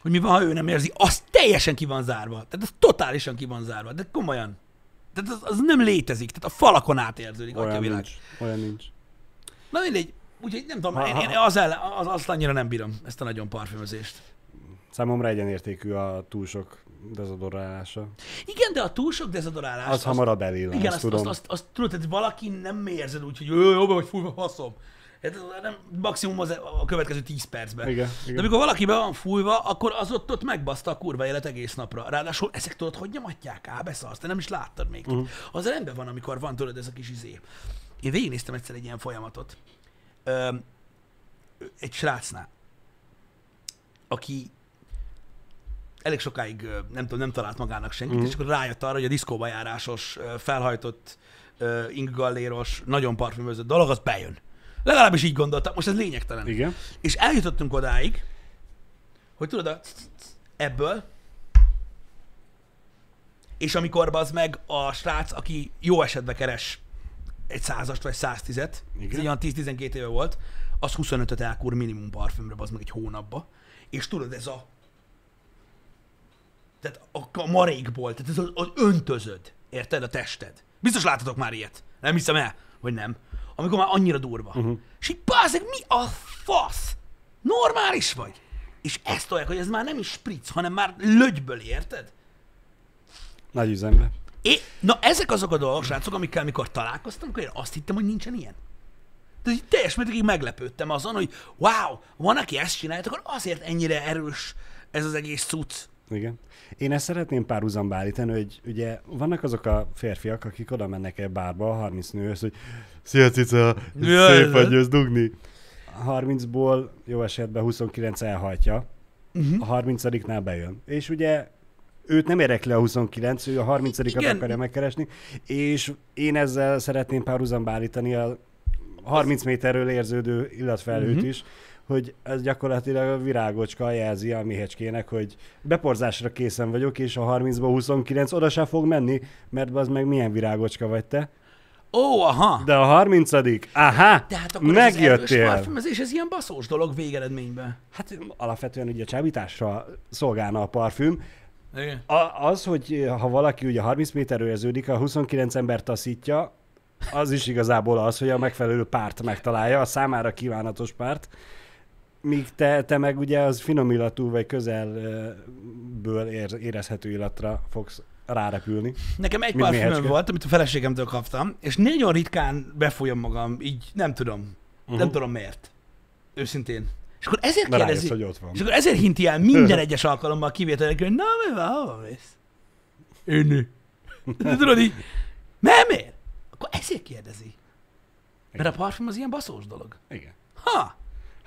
S1: Hogy mi van, ha ő nem érzi, az teljesen ki van zárva. Tehát az totálisan ki van zárva. De komolyan. Tehát az, az nem létezik. Tehát a falakon átérződik.
S2: Olyan
S1: világ.
S2: nincs. Olyan nincs.
S1: Na mindegy. Úgyhogy nem tudom,
S2: Ha-
S1: én, én az ellen, az, azt annyira nem bírom, ezt a nagyon parfümözést.
S2: Számomra egyenértékű a túl sok dezodorálása.
S1: Igen, de a túl sok dezodorálás...
S2: Az, hamarabb elillan,
S1: Igen,
S2: azt tudom.
S1: azt, azt, azt, tudod, tehát valaki nem érzed úgy, hogy jó, jó, vagy fújva faszom. Hát nem, maximum az a következő 10 percben.
S2: Igen,
S1: De
S2: igen.
S1: amikor valaki be van fújva, akkor az ott, ott megbaszta a kurva élet egész napra. Ráadásul ezek tudod, hogy nyomatják? Á, beszarsz, te nem is láttad még. Uh-huh. Az rendben van, amikor van, tudod, ez a kis izé. Én végignéztem egyszer egy ilyen folyamatot. Öm, egy srácnál, aki elég sokáig nem tudom, nem talált magának senkit, mm. és akkor rájött arra, hogy a diszkóba járásos, felhajtott, inggalléros, nagyon parfümözött dolog, az bejön. Legalábbis így gondoltam, most ez lényegtelen.
S2: Igen.
S1: És eljutottunk odáig, hogy tudod, a ebből, és amikor az meg a srác, aki jó esetben keres egy százast vagy 110-et, ez olyan 10-12 éve volt, az 25-öt elkúr minimum parfümre, az meg egy hónapba. És tudod, ez a tehát a, a marékból, tehát ez az, az öntözöd, érted, a tested. Biztos láttatok már ilyet. Nem hiszem el, vagy nem. Amikor már annyira durva. Uh-huh. És így bázeg, mi a fasz? Normális vagy? És ezt tolják, hogy ez már nem is spritz, hanem már lögyből, érted?
S2: Nagy üzembe.
S1: É, na ezek azok a dolgok, srácok, amikkel mikor találkoztam, akkor én azt hittem, hogy nincsen ilyen. De így teljes mértékig meglepődtem azon, hogy wow, van, aki ezt csinálja, akkor azért ennyire erős ez az egész cucc.
S2: Igen. Én ezt szeretném párhuzamba állítani, hogy ugye vannak azok a férfiak, akik oda mennek egy bárba a 30 nőhöz, hogy Szia cica, szép vagy, jössz dugni. A 30-ból jó esetben 29 elhajtja, uh-huh. a 30-nál bejön. És ugye őt nem érdekli a 29, ő a 30-at
S1: Igen.
S2: akarja megkeresni, és én ezzel szeretném párhuzamba állítani a 30 méterről érződő illatfelhőt
S1: Mhm.
S2: is, hogy ez gyakorlatilag a virágocska jelzi a méhecskének, hogy beporzásra készen vagyok, és a 30-ból 29 oda sem fog menni, mert az meg milyen virágocska vagy te.
S1: Ó, aha.
S2: De a 30 aha,
S1: De hát akkor ez
S2: megjöttél.
S1: parfümözés, ez ilyen baszós dolog végeredményben.
S2: Hát alapvetően ugye a csábításra szolgálna a parfüm.
S1: Igen.
S2: A, az, hogy ha valaki ugye 30 méterről érződik, a 29 ember taszítja, az is igazából az, hogy a megfelelő párt megtalálja, a számára kívánatos párt, míg te, te meg ugye az finom illatú, vagy közelből ér, érezhető illatra fogsz rárepülni.
S1: Nekem egy parfümöm
S2: méhecske.
S1: volt, amit a feleségemtől kaptam, és nagyon ritkán befújom magam, így nem tudom. Uh-huh. Nem tudom miért. Őszintén. És akkor ezért
S2: Na
S1: kérdezi,
S2: rájössz, hogy ott van.
S1: és akkor ezért hinti el minden egyes alkalommal kivétel nélkül, hogy na mi van, hova mész? De tudod így, mert miért? Akkor ezért kérdezi. Mert a parfüm az ilyen baszós dolog.
S2: Igen.
S1: Ha,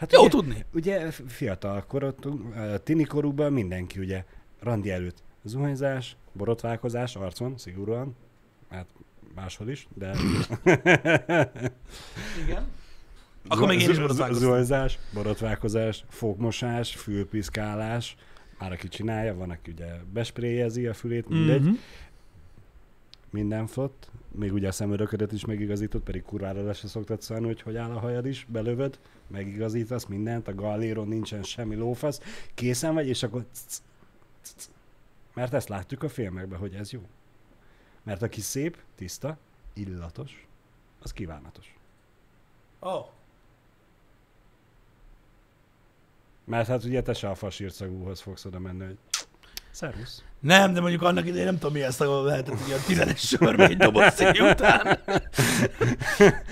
S2: Hát
S1: jó
S2: ugye,
S1: tudni.
S2: Ugye fiatal korottunk, tini korukban mindenki ugye randi előtt zuhanyzás, borotválkozás arcon, szigorúan, hát máshol is, de
S1: Igen. Akkor még én is borotválkoztam.
S2: Zuhanyzás, borotválkozás, fogmosás, fülpiszkálás, Már aki csinálja, van, aki ugye bespréjezi a fülét, mindegy.
S1: Mhm.
S2: Minden flott. Még ugye a szemöröködet is megigazított, pedig kurvára le se szoktad szólni, hogy hogy áll a hajad is, belövöd, megigazítasz mindent, a galléron nincsen semmi lófasz, készen vagy, és akkor mert ezt látjuk a filmekben, hogy ez jó. Mert aki szép, tiszta, illatos, az kívánatos.
S1: Oh.
S2: Mert hát ugye te se a fasírt szagúhoz fogsz oda menni, hogy szervusz.
S1: Nem, de mondjuk annak idején nem tudom milyen szaga lehetett, hogy a tizenes sör egy doboz után.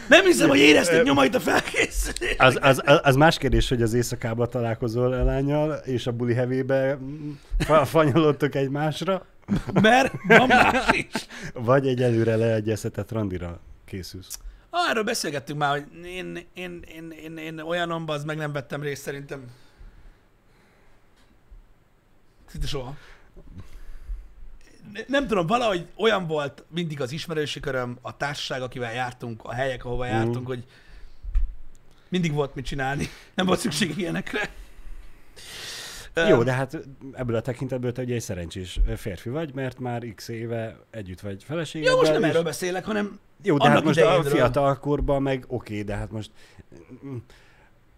S1: Nem hiszem, hogy érezted nyomait a felkészülés.
S2: Az, az, az, más kérdés, hogy az éjszakában találkozol a és a buli hevébe mm, fa- fanyolodtok egymásra,
S1: Mert van más is.
S2: vagy egy előre leegyeztetett randira készülsz.
S1: Erről beszélgettünk már, hogy én, én, én, én, én olyanomban az meg nem vettem részt szerintem. Szinte soha. Ne- Nem tudom, valahogy olyan volt mindig az ismerősi köröm, a társaság, akivel jártunk, a helyek, ahova
S2: Mhm.
S1: jártunk, hogy mindig volt mit csinálni. Nem volt szükség ilyenekre.
S2: Jó, de hát ebből a tekintetből te ugye egy szerencsés férfi vagy, mert már x éve együtt vagy feleségeddel.
S1: Jó, most nem
S2: és-
S1: erről beszélek, hanem
S2: Jó, de hát most a fiatal korban meg oké, de hát most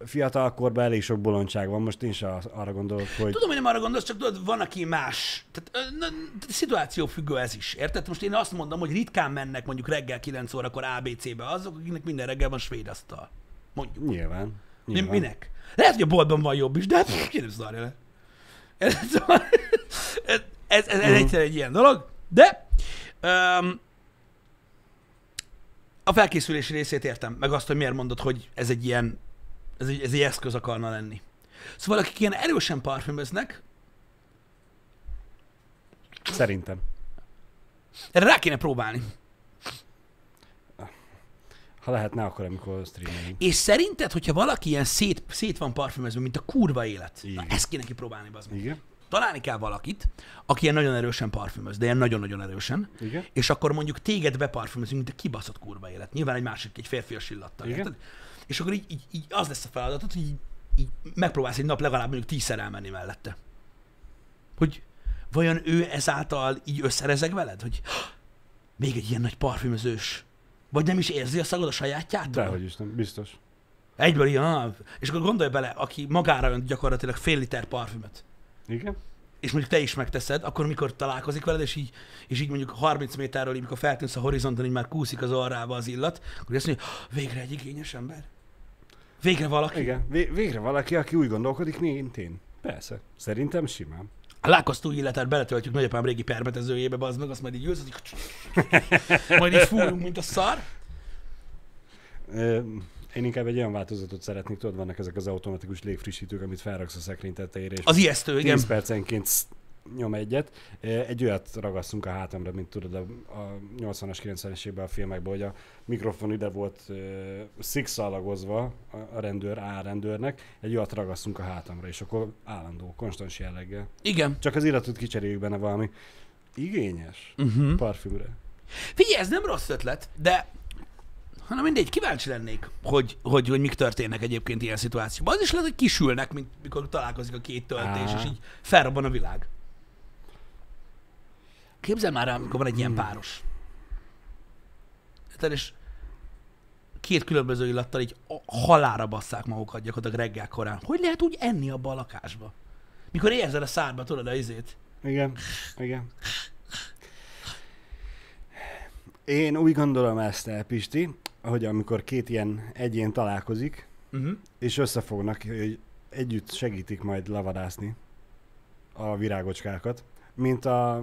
S2: mm, fiatal korban elég sok bolondság van, most én is a- arra gondolok, hogy
S1: Tudom, hogy nem arra gondolsz, csak tudod, van, aki más. Tehát, na, szituáció függő ez is. Érted? Most én azt mondom, hogy ritkán mennek mondjuk reggel 9 órakor ABC-be azok, akiknek minden reggel van svéd asztal. Mondjuk.
S2: nyilván. Nyilván.
S1: minek? Lehet, hogy a boltban van jobb is, de hát ki nem szarja le. Ez, ez, ez, ez,
S2: Mhm.
S1: egyszer egy ilyen dolog, de um, a felkészülési részét értem, meg azt, hogy miért mondod, hogy ez egy ilyen, ez egy, ez egy eszköz akarna lenni. Szóval akik ilyen erősen parfümöznek,
S2: Szerintem.
S1: erre rá kéne próbálni.
S2: Ha lehetne, akkor amikor streamelünk.
S1: És szerinted, hogyha valaki ilyen szét, szét van parfümözve, mint a kurva élet, na
S2: Igen.
S1: ezt kéne kipróbálni, bazd meg.
S2: Igen?
S1: Találni kell valakit, aki ilyen nagyon erősen parfümöz, de ilyen nagyon-nagyon erősen,
S2: Igen?
S1: és akkor mondjuk téged beparfümözünk, mint a kibaszott kurva élet. Nyilván egy másik, egy férfias illattal.
S2: Igen.
S1: érted? És akkor így, így, így, az lesz a feladatod, hogy így, így megpróbálsz egy nap legalább mondjuk tízszer elmenni mellette. Hogy vajon ő ezáltal így összerezeg veled? Hogy még egy ilyen nagy parfümözős. Vagy nem is érzi a szagod a sajátjától?
S2: Dehogy is nem, biztos.
S1: Egyből ilyen, ah, és akkor gondolj bele, aki magára önt gyakorlatilag fél liter parfümöt
S2: Igen?
S1: és mondjuk te is megteszed, akkor mikor találkozik veled, és így, és így mondjuk 30 méterről, így, mikor feltűnsz a horizonton, így már kúszik az orrába az illat, akkor azt mondja, "Ah, végre egy igényes ember. Végre valaki.
S2: Igen. Vé- végre valaki, aki úgy gondolkodik, mint én. Persze. Szerintem simán.
S1: A lákoztó illetát beletöltjük nagyapám régi permetezőjébe, bazd meg, azt majd így ülsz, így, majd így fújunk, mint a szar.
S2: Ö, Én inkább egy olyan változatot szeretnék, tudod, vannak ezek az automatikus légfrissítők, amit felraksz a szekrény tetejére, és
S1: Az ijesztő, igen.
S2: 10 percenként nyom egyet. Egy olyat ragasztunk a hátamra, mint tudod a, a 80-as, 90-es évben a filmekben, hogy a mikrofon ide volt uh, szikszalagozva a, rendőr, A rendőrnek, egy olyat ragasztunk a hátamra, és akkor állandó, konstans jelleggel.
S1: Igen.
S2: Csak az illatot kicseréljük benne valami igényes
S1: Uh-huh.
S2: parfümre.
S1: Figyelj, ez nem rossz ötlet, de hanem mindegy, kíváncsi lennék, hogy, hogy, hogy mik történnek egyébként ilyen szituációban. Az is lehet, hogy kisülnek, mint mikor találkozik a két töltés,
S2: Á.
S1: és így felrobban a világ. Képzel már rá, amikor van egy ilyen páros. Érted, és két különböző illattal így halára basszák magukat gyakorlatilag reggel korán. Hogy lehet úgy enni abba a lakásba? Mikor érzed a szádba, tudod a izét?
S2: Igen, igen. Én úgy gondolom ezt el, Pisti, hogy amikor két ilyen egyén találkozik,
S1: Uh-huh.
S2: és összefognak, hogy együtt segítik majd lavadászni a virágocskákat, mint a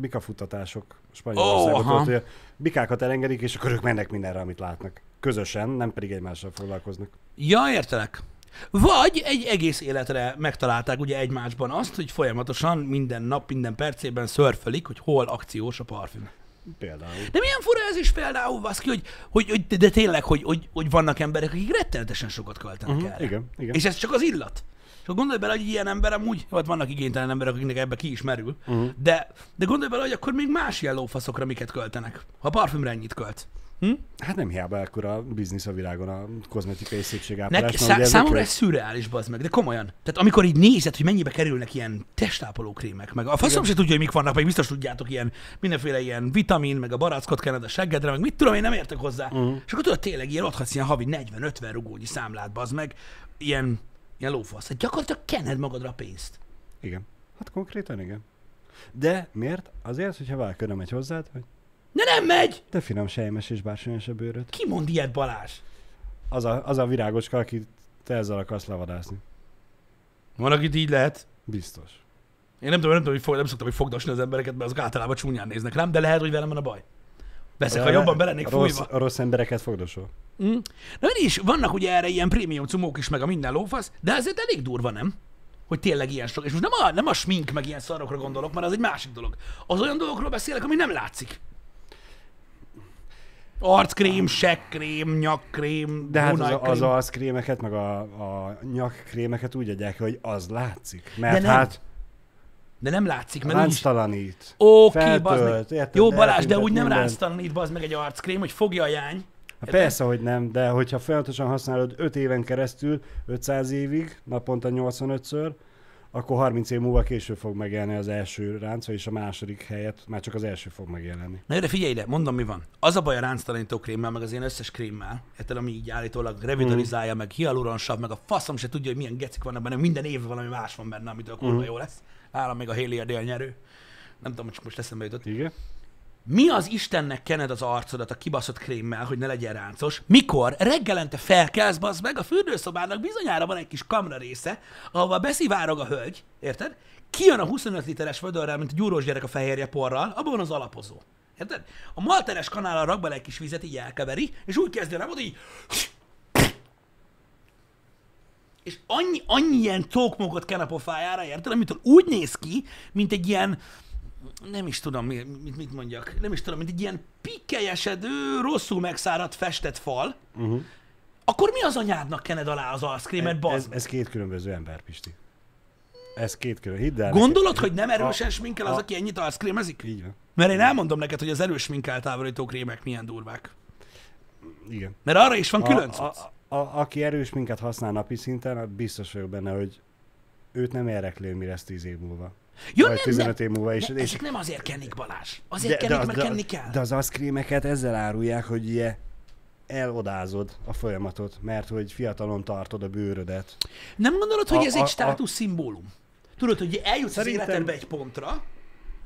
S2: bikafuttatások Spanyolországban, oh, hogy a bikákat elengedik, és akkor ők mennek mindenre, amit látnak. Közösen, nem pedig egymással foglalkoznak.
S1: Ja, értelek. Vagy egy egész életre megtalálták ugye egymásban azt, hogy folyamatosan minden nap, minden percében szörfölik, hogy hol akciós a parfüm.
S2: Például.
S1: De milyen fura ez is például, Vaszki, hogy, hogy, hogy de tényleg, hogy, hogy, hogy vannak emberek, akik rettenetesen sokat költenek
S2: Uh-huh,
S1: erre.
S2: igen, igen.
S1: És ez csak az illat. Akkor gondolj bele, hogy ilyen ember amúgy, vagy vannak igénytelen emberek, akiknek ebbe ki is merül,
S2: Uh-huh.
S1: de, de gondolj bele, hogy akkor még más ilyen lófaszokra miket költenek, ha a parfümre ennyit költ. Hm?
S2: Hát nem hiába ekkora biznisz a világon a kozmetikai
S1: Nek,
S2: szépségápolás. mert
S1: szá- számomra ez szürreális, bazd meg, de komolyan. Tehát amikor így nézed, hogy mennyibe kerülnek ilyen testápoló krémek, meg a faszom se tudja, hogy mik vannak, meg biztos tudjátok, ilyen mindenféle ilyen vitamin, meg a barackot kened a seggedre, meg mit tudom, én nem értek hozzá. Uh-huh. És akkor tudod, tényleg ilyen adhatsz ilyen havi 40-50 rugónyi számlát, bazd meg, ilyen, ilyen lófasz. Hát gyakorlatilag kened magadra a pénzt.
S2: Igen. Hát konkrétan igen. De miért? Azért, hogyha valaki oda megy hozzád, hogy
S1: De nem megy!
S2: te finom sejmes és bársonyos a bőröd.
S1: Ki mond ilyet, Balázs?
S2: Az a, az a virágocska, akit te ezzel akarsz lavadászni.
S1: Van, akit így lehet.
S2: Biztos.
S1: Én nem tudom, nem, tudom, hogy fog, nem szoktam, hogy fogdosni az embereket, mert azok általában csúnyán néznek rám, de lehet, hogy velem van a baj. Beszek, ha jobban belennék
S2: rossz,
S1: fújva.
S2: a rossz embereket fogdosol.
S1: Mm. Na is, vannak ugye erre ilyen prémium cumók is, meg a minden lófasz, de azért elég durva, nem? Hogy tényleg ilyen sok. És most nem a, nem a smink, meg ilyen szarokra gondolok, mert az egy másik dolog. Az olyan dolgokról beszélek, ami nem látszik. Arckrém, sekkrém, nyakkrém,
S2: De hát az, az arckrémeket, meg a, a nyakkrémeket úgy adják, hogy az látszik. Mert hát
S1: De nem látszik, mert
S2: ránctalanít.
S1: Oké,
S2: feltölt,
S1: bazd meg.
S2: érted,
S1: Jó, Balázs, de úgy nem ránctalanít, bazd meg egy arckrém, hogy fogja a jány.
S2: Hát persze, hogy nem, de hogyha folyamatosan használod 5 éven keresztül, 500 évig, naponta 85-ször, akkor 30 év múlva később fog megjelenni az első ránc, és a második helyet már csak az első fog megjelenni.
S1: Na de figyelj ide, mondom mi van. Az a baj a ránctalanító krémmel, meg az én összes krémmel, érted, ami így állítólag revitalizálja, meg hialuronsav, meg a faszom se tudja, hogy milyen gecik vannak benne, minden évben valami más van benne, amitől kurva jó lesz. Nálam még a Haley a délnyerő. Nem tudom, csak most eszembe jutott.
S2: Igen?
S1: Mi az Istennek kened az arcodat a kibaszott krémmel, hogy ne legyen ráncos, mikor reggelente felkelsz, bazd meg, a fürdőszobának bizonyára van egy kis kamra része, ahova beszivárog a hölgy, érted? Kijön a 25 literes vödörrel, mint a gyúrós gyerek a fehérje porral, abban van az alapozó. Érted? A malteres kanállal rak bele egy kis vizet, így elkeveri, és úgy kezdi el, így és annyi, annyi ilyen tókmókot ken a pofájára, érted? Amitől úgy néz ki, mint egy ilyen, nem is tudom, mi- mit, mit mondjak, nem is tudom, mint egy ilyen pikkelyesedő, rosszul megszáradt, festett fal,
S2: Uh-huh.
S1: akkor mi az anyádnak kened alá az arckrémet,
S2: Ez,
S1: bazd?
S2: ez két különböző ember, Pisti. Ez két külön. Hidd el.
S1: Gondolod,
S2: nekem.
S1: hogy nem erősen
S2: A-
S1: sminkel az,
S2: a-
S1: aki ennyit arckrémezik?
S2: Így van.
S1: Mert én elmondom neked, hogy az erős smink eltávolító krémek milyen durvák.
S2: Igen.
S1: Mert arra is van külön
S2: a, a, a, aki erős minket használ napi szinten, biztos vagyok benne, hogy őt nem érdekli, mi lesz 10 év múlva.
S1: Jó,
S2: vagy
S1: nem,
S2: 15
S1: nem,
S2: év múlva. És,
S1: de
S2: és,
S1: ezek nem azért kennik, Balázs. Azért kennik,
S2: az-
S1: mert kenni kell.
S2: de az aszkrémeket ezzel árulják, hogy ugye elodázod a folyamatot, mert hogy fiatalon tartod a bőrödet.
S1: Nem gondolod, hogy
S2: A-
S1: ez
S2: a-
S1: egy
S2: a-
S1: státusz szimbólum? Tudod, hogy eljutsz
S2: Szerintem-
S1: az életedbe egy pontra,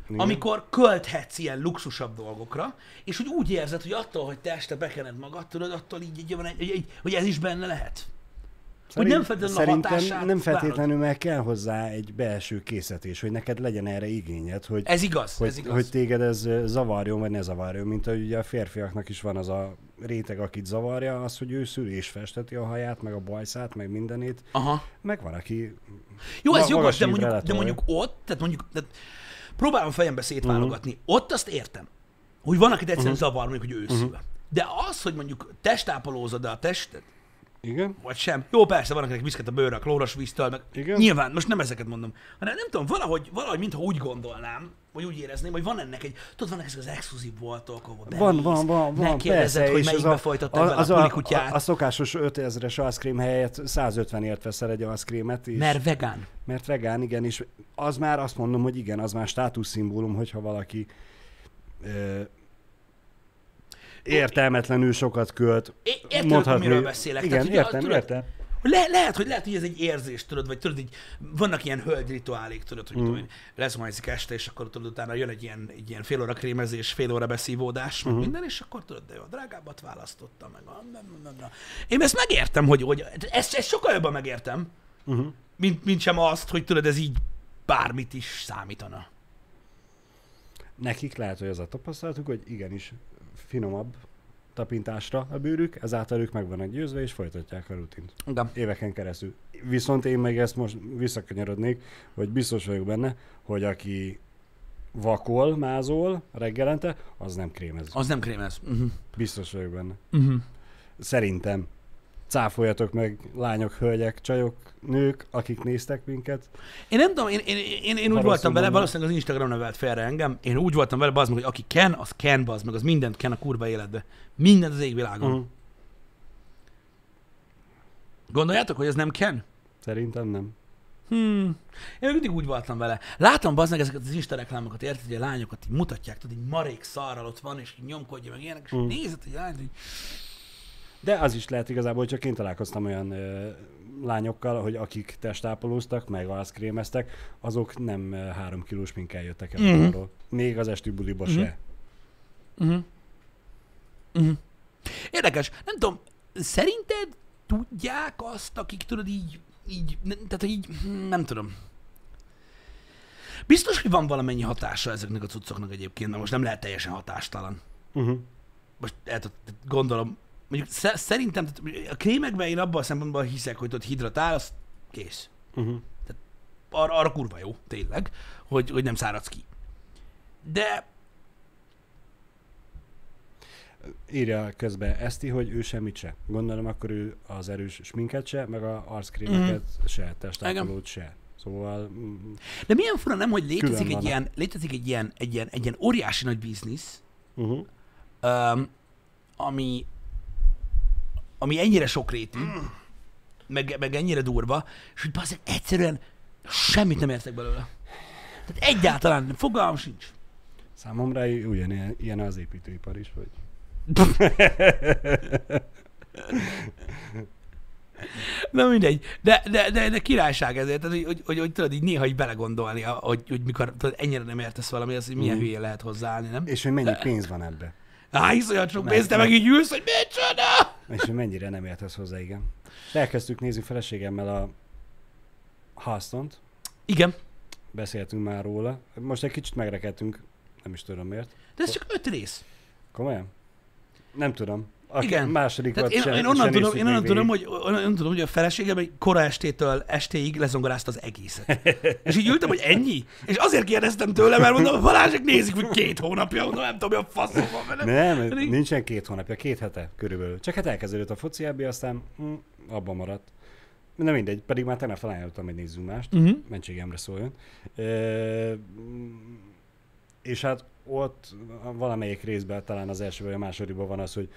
S2: Igen?
S1: amikor költhetsz ilyen luxusabb dolgokra, és hogy úgy érzed, hogy attól, hogy te este bekened magad, tudod, attól így, így, van egy, egy, hogy ez is benne lehet. hogy nem feltétlenül a hatását
S2: nem feltétlenül meg kell hozzá egy belső készítés, hogy neked legyen erre igényed, hogy,
S1: Ez igaz,
S2: hogy,
S1: ez igaz.
S2: hogy téged ez zavarjon, vagy ne zavarjon, mint hogy ugye a férfiaknak is van az a réteg, akit zavarja, az, hogy ő szülés festeti a haját, meg a bajszát, meg mindenét,
S1: Aha.
S2: meg van, aki
S1: Jó, ez jogos, de mondjuk, de mondjuk ott, tehát mondjuk, tehát próbálom fejembe szétválogatni.
S2: Mhm.
S1: Uh-huh. Ott azt értem, hogy van, akit egyszerűen uh-huh. zavar, mondjuk, hogy őszül. Uh-huh. De az, hogy mondjuk testápolózod a testet,
S2: igen,
S1: vagy sem. Jó, persze, van, akinek viszket a bőrre a klóros víztől, meg
S2: Igen.
S1: nyilván, most nem ezeket mondom, hanem nem tudom, valahogy, valahogy mintha úgy gondolnám, vagy úgy érezném, hogy van ennek egy, tudod, vannak ezek az exkluzív voltok, ahol bemész,
S2: van, van, van, van, persze,
S1: hogy melyikbe
S2: a,
S1: folytattad vele
S2: az
S1: a
S2: a, a, a szokásos 5000-es aszkrém helyett 150 ért veszel egy aszkrémet, és,
S1: mert vegán.
S2: mert vegán, igen, és az már azt mondom, hogy igen, az már státuszszimbólum, hogyha valaki ö, értelmetlenül sokat költ.
S1: É- érted,
S2: mondhatni-
S1: miről beszélek.
S2: Igen,
S1: Tehát, ugye,
S2: értem,
S1: tudod,
S2: értem.
S1: Le, lehet, hogy lehet, hogy ez egy érzés, tudod, vagy tudod, így vannak ilyen hölgyrituálék, tudod, hogy mm. tudom én, leszmajzik este, és akkor tudod, utána jön egy ilyen, egy ilyen fél óra krémezés, fél óra beszívódás, meg minden, és akkor tudod, de jó, drágábbat választottam, meg a, nem, nem, nem. Én ezt megértem, hogy, hogy ezt, ezt sokkal jobban megértem,
S2: Uh-huh.
S1: mint, mint sem azt, hogy tudod, ez így bármit is számítana.
S2: Nekik lehet, hogy az a tapasztalatuk, hogy igenis finomabb tapintásra a bőrük, ezáltal ők meg vannak győzve, és folytatják a rutint.
S1: Igen.
S2: éveken keresztül. Viszont én meg ezt most visszakanyarodnék, hogy biztos vagyok benne, hogy aki vakol, mázol reggelente, az nem krémez.
S1: Az nem krémez. Uh-huh.
S2: Biztos vagyok benne.
S1: Uh-huh.
S2: Szerintem. Cáfoljatok meg lányok, hölgyek, csajok, nők, akik néztek minket.
S1: Én nem tudom, én, én, én, én úgy voltam vele, valószínűleg az Instagram nevelt félre engem, én úgy voltam vele, bazd meg, hogy aki ken, az ken, bazd meg, az mindent ken a kurva életbe. Mindent az égvilágon.
S2: Uh-huh.
S1: Gondoljátok, hogy ez nem ken?
S2: Szerintem nem.
S1: Hmm. Én mindig úgy voltam vele. Látom bazd meg ezeket az Insta reklámokat, érted, hogy a lányokat így mutatják, tudod, így marék szarral ott van, és így nyomkodja meg ilyenek, és
S2: Mm.
S1: nézed, hogy lány, hogy
S2: De az is lehet igazából, csak én találkoztam olyan ö, lányokkal, hogy akik testápolóztak, meg alszkrémeztek, azok nem ö, három kilós minkkel jöttek el
S1: Mhm.
S2: arról. Még az esti buliba
S1: Mhm.
S2: se.
S1: Uh-huh. Uh-huh. Érdekes. Nem tudom, szerinted tudják azt, akik tudod így, így, tehát így, nem tudom. Biztos, hogy van valamennyi hatása ezeknek a cuccoknak egyébként, mert most nem lehet teljesen hatástalan.
S2: Uh-huh.
S1: Most tud- gondolom, mondjuk sze- szerintem tehát a krémekben én abban a szempontból hiszek, hogy ott hidratál, az kész.
S2: Uh-huh.
S1: Arra, arra kurva jó, tényleg, hogy, hogy nem száradsz ki. De
S2: Írja közben Eszti, hogy ő semmit se. Gondolom akkor ő az erős sminket se, meg a arckrémeket
S1: Mhm.
S2: se, testápolót se. Szóval mm,
S1: De milyen fura nem, hogy létezik egy ilyen, létezik egy ilyen, egy ilyen, egy ilyen óriási nagy biznisz,
S2: uh-huh.
S1: um, ami, ami ennyire sokrétű, meg, meg ennyire durva, és hogy bazdmeg egyszerűen semmit nem értek belőle. Tehát egyáltalán fogalmam sincs.
S2: számomra ugyanilyen ilyen az építőipar is, hogy
S1: Na mindegy, de, de, de, de királyság ezért, tehát, hogy, hogy, hogy, hogy, tudod így néha így belegondolni, hogy, hogy mikor tudod, ennyire nem értesz valami, az, hogy milyen
S2: Mhm.
S1: hülye lehet hozzáállni, nem?
S2: és hogy mennyi pénz van ebbe.
S1: Á, hisz olyan sok pénzt, te
S2: meg-
S1: meg így ülsz, hogy micsoda!
S2: És mennyire nem értesz hozzá, igen. És elkezdtük nézni feleségemmel a Hastont,
S1: Igen,
S2: beszéltünk már róla. Most egy kicsit megrekedtünk, nem is tudom miért.
S1: de ez csak öt rész.
S2: Komolyan? Nem tudom. Aki
S1: Igen.
S2: Második
S1: Tehát én, én onnan, tudom, én onnan tudom, hogy, onnan tudom, hogy a feleségem egy kora estétől estéig lezongorázta az egészet. És így ültem, hogy ennyi? És azért kérdeztem tőle, mert mondom, Balázsék nézik, hogy két hónapja, mondom, nem tudom, mi a faszom van vele.
S2: Nem,
S1: Pedig-
S2: nincsen két hónapja, két hete körülbelül. Csak hát elkezdődött a foci ebbi, aztán hm, abban maradt. Na mindegy, pedig már tegnap felajánlottam, hogy nézzünk mást.
S1: Uh-huh.
S2: mentségemre szóljon. E, és hát ott valamelyik részben, talán az első vagy a másodikban van az, hogy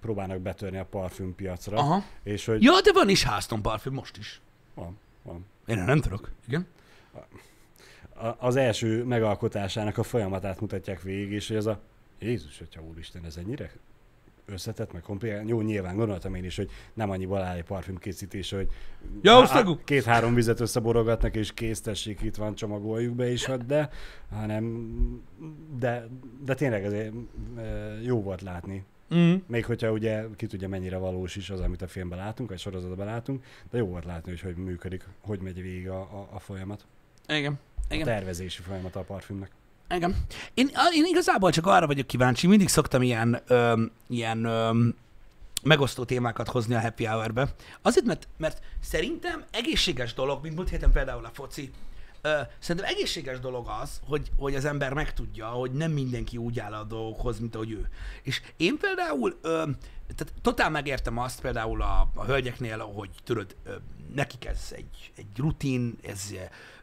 S2: próbálnak betörni a parfümpiacra,
S1: Aha.
S2: és hogy
S1: Ja, de van is házton parfüm most is.
S2: van, van.
S1: Én nem tudok. Igen.
S2: A, az első megalkotásának a folyamatát mutatják végig, és hogy ez a Jézus, hogyha úristen, ez ennyire összetett, meg komplikált. Jó, nyilván gondoltam én is, hogy nem annyiból áll egy parfüm készítés, hogy
S1: Ja,
S2: két-három vizet összeborogatnak, és kész, tessék, itt van, csomagoljuk be is, hát de, hanem, de, de tényleg azért jó volt látni.
S1: Mm.
S2: Még hogyha ugye ki tudja mennyire valós is az, amit a filmben látunk, vagy sorozatban látunk, de jó volt látni, hogy hogy működik, hogy megy végig a, a, a folyamat.
S1: Igen.
S2: A
S1: Igen.
S2: tervezési folyamat a parfümnek.
S1: Igen. Én, én igazából csak arra vagyok kíváncsi, mindig szoktam ilyen, öm, ilyen öm, megosztó témákat hozni a happy hour-be. Azért, mert, mert szerintem egészséges dolog, mint múlt héten például a foci, szerintem egészséges dolog az, hogy, hogy az ember megtudja, hogy nem mindenki úgy áll a dolgokhoz, mint ahogy ő. És én például, ö, tehát totál megértem azt például a, a hölgyeknél, hogy tudod, ö, nekik ez egy, egy rutin, ez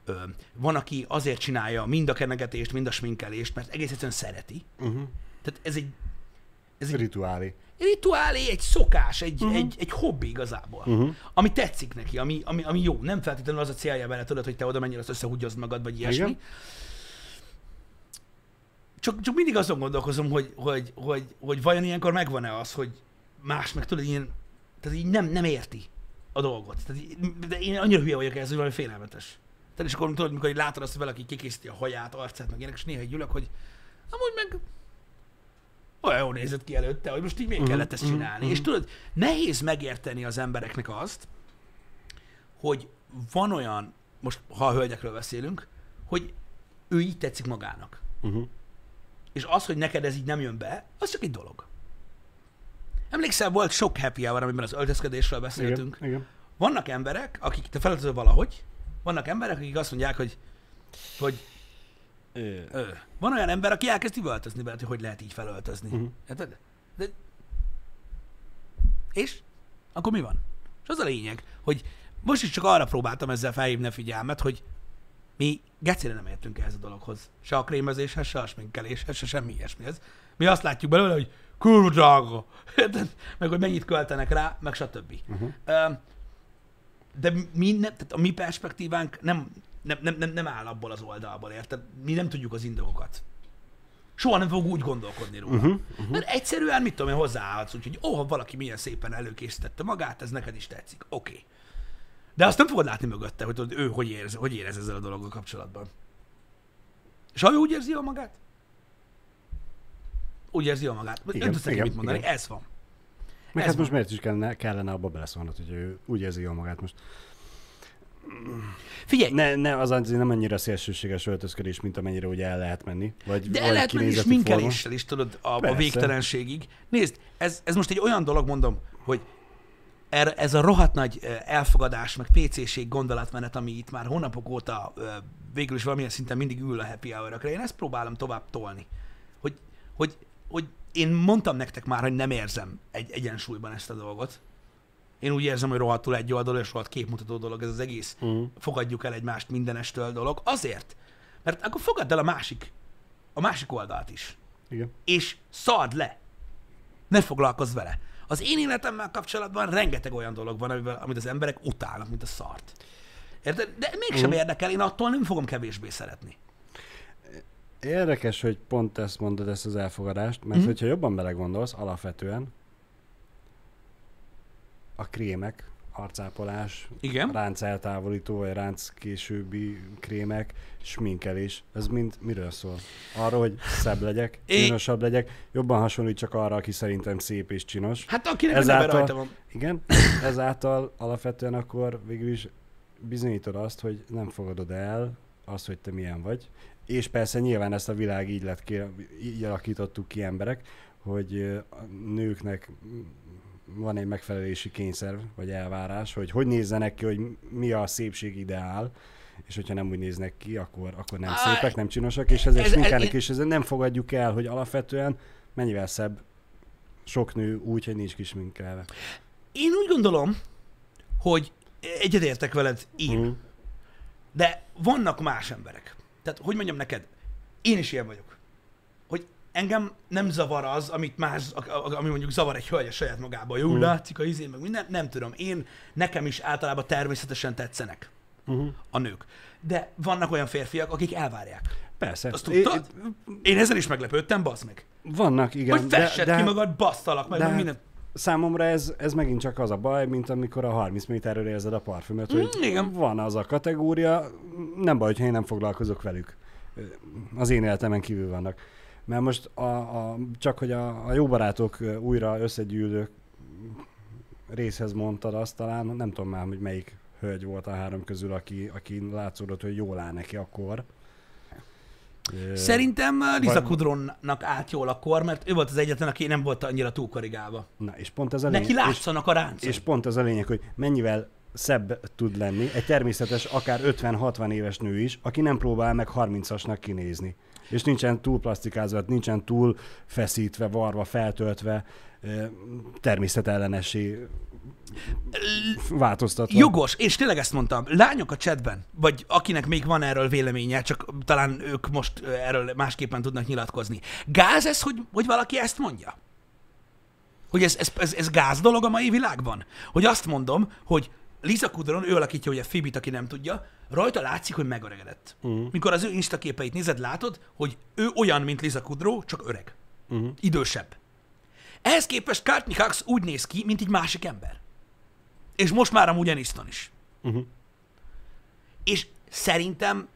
S1: ö, van, aki azért csinálja mind a kenegetést, mind a sminkelést, mert egész egyszerűen szereti.
S2: Uh-huh.
S1: Tehát ez egy, ez egy
S2: Rituálé.
S1: rituálé, egy szokás, egy, uh-huh. egy, egy hobbi igazából, uh-huh. Ami tetszik neki, ami, ami, ami jó. Nem feltétlenül az a célja vele, tudod, hogy te oda mennyire azt összehúgyozd magad, vagy ilyesmi.
S2: Igen.
S1: Csak, csak mindig azon gondolkozom, hogy, hogy, hogy, hogy vajon ilyenkor megvan-e az, hogy más meg tudod, ilyen, tehát így nem, nem érti a dolgot. Tehát így, de én annyira hülye vagyok ez, hogy valami félelmetes. Tehát és akkor tudod, mikor így látod azt, hogy valaki kikészíti a haját, arcát, meg ilyenek, és néha egy ülök, hogy amúgy meg olyan jól nézett ki előtte, hogy most így miért
S2: Mhm,
S1: kellett ezt
S2: mhm,
S1: csinálni.
S2: mhm.
S1: És tudod, nehéz megérteni az embereknek azt, hogy van olyan, most ha a hölgyekről beszélünk, hogy ő így tetszik magának.
S2: Uh-huh.
S1: És az, hogy neked ez így nem jön be, az csak egy dolog. Emlékszel, volt sok happy hour, amiben az öltözködésről beszéltünk.
S2: Igen, igen.
S1: Vannak emberek, akik te felöltözöl valahogy, vannak emberek, akik azt mondják, hogy, hogy
S2: Ö.
S1: van olyan ember, aki elkezd üvöltözni veled, hogy hogy lehet így felöltözni.
S2: Mhm.
S1: Érted? De... És? akkor mi van? És az a lényeg, hogy most is csak arra próbáltam ezzel felhívni a figyelmet, hogy mi gecire nem értünk ehhez a dologhoz. Se a krémezéshez, se a sminkeléshez, se semmi ilyesmihez. Mi azt látjuk belőle, hogy kurva drága, meg hogy mennyit költenek rá, meg stb. Uh-huh. De mi nem, tehát a mi perspektívánk nem, nem, nem, nem, nem áll abból az oldalból, érted? Mi nem tudjuk az indokokat. Soha nem fog úgy gondolkodni róla. Uh-huh, uh-huh. Mert egyszerűen, mit tudom én, hozzáállhatsz, úgyhogy ó, ha valaki milyen szépen előkészítette magát, ez neked is tetszik. Oké. Okay. De azt nem fogod látni mögötte, hogy tudod, ő hogy érez, hogy érez ezzel a dologgal kapcsolatban. És ha ő úgy érzi jól magát, úgy érzi jól magát. Igen, nem tudsz neki mit mondani, igen. ez van.
S2: Meg ez hát most miért is kellene, kellene abba beleszólnod, hogy ő úgy érzi jól magát most.
S1: Figyelj!
S2: Ne, ne, az azért nem annyira szélsőséges öltözködés, mint amennyire ugye el lehet menni. Vagy,
S1: De el lehet menni sminkeléssel is, tudod, a, a végtelenségig. Nézd, ez, ez most egy olyan dolog, mondom, hogy er, ez a rohadt nagy elfogadás, meg PC-ség gondolatmenet, ami itt már hónapok óta végül is valamilyen szinten mindig ül a happy hour Én ezt próbálom tovább tolni. Hogy, hogy, hogy én mondtam nektek már, hogy nem érzem egy egyensúlyban ezt a dolgot. Én úgy érzem, hogy rohadtul egy oldalú és rohadt képmutató dolog ez az egész. Uh-huh. Fogadjuk el egymást mindenestől dolog. Azért, mert akkor fogadd el a másik, a másik oldalt is.
S2: Igen.
S1: És szard le. Ne foglalkozz vele. Az én életemmel kapcsolatban rengeteg olyan dolog van, amivel, amit az emberek utálnak, mint a szart. Érted? De mégsem uh-huh. érdekel, én attól nem fogom kevésbé szeretni.
S2: Érdekes, hogy pont ezt mondod, ezt az elfogadást, mert uh-huh. hogyha jobban belegondolsz, alapvetően a krémek, arcápolás,
S1: Igen.
S2: ránc eltávolító, vagy ránc későbbi krémek, sminkelés, ez mind miről szól? Arról, hogy szebb legyek, csinosabb legyek, jobban hasonlít csak arra, aki szerintem szép és csinos.
S1: Hát akinek ezáltal, rajta van.
S2: Igen, ezáltal alapvetően akkor végül is bizonyítod azt, hogy nem fogadod el azt, hogy te milyen vagy. És persze nyilván ezt a világ így lett ki, így alakítottuk ki emberek, hogy a nőknek van egy megfelelési kényszer, vagy elvárás, hogy hogy nézzenek ki, hogy mi a szépség ideál, és hogyha nem úgy néznek ki, akkor, akkor nem szépek, nem csinosak, és ezek ez, sminkelnek, és ezzel nem fogadjuk el, hogy alapvetően mennyivel szebb sok nő úgy, hogy nincs kisminkelve.
S1: Én úgy gondolom, hogy egyedértek veled én, mm. de vannak más emberek. Tehát, hogy mondjam neked, én is ilyen vagyok engem nem zavar az, amit más, ami mondjuk zavar egy hölgy a saját magában. Jó, uh-huh. látszik a izé, meg minden, nem tudom. Én, nekem is általában természetesen tetszenek uh-huh. a nők. De vannak olyan férfiak, akik elvárják.
S2: Persze.
S1: Azt tudtad? Én, én ezzel is meglepődtem, bazd meg.
S2: Vannak, igen.
S1: Hogy fessed de, de, ki magad, basztalak meg, meg minden.
S2: Számomra ez, ez megint csak az a baj, mint amikor a 30 méterről érzed a parfümöt, hogy mm, igen. van az a kategória, nem baj, hogy én nem foglalkozok velük. Az én életemen kívül vannak. Mert most a, a, csak, hogy a, a jó barátok újra összegyűlő részhez mondtad azt talán, nem tudom már, hogy melyik hölgy volt a három közül, aki, aki látszódott, hogy jól áll neki akkor.
S1: Szerintem Liza Kudronnak állt jól akkor, mert ő volt az egyetlen, aki nem volt annyira túlkorrigálva.
S2: Na, és pont ez a lényeg.
S1: Neki látszanak a ráncok.
S2: És pont ez a lényeg, hogy mennyivel szebb tud lenni egy természetes, akár 50-60 éves nő is, aki nem próbál meg 30-asnak kinézni és nincsen túl plastikázva, nincsen túl feszítve, varva, feltöltve, természetellenesi változtatva.
S1: Jogos, és tényleg ezt mondtam. Lányok a chatben, vagy akinek még van erről véleménye, csak talán ők most erről másképpen tudnak nyilatkozni. Gáz ez, hogy, hogy valaki ezt mondja? Hogy ez, ez, ez, ez gáz dolog a mai világban? Hogy azt mondom, hogy Lisa Kudron, ő alakítja ugye Phoebe-t, aki nem tudja, rajta látszik, hogy megöregedett. Uh-huh. Mikor az ő Insta képeit nézed, látod, hogy ő olyan, mint Lisa Kudrow, csak öreg. Uh-huh. Idősebb. Ehhez képest Courtney Cox úgy néz ki, mint egy másik ember. És most már amúgy Aniston is. Uh-huh. És szerintem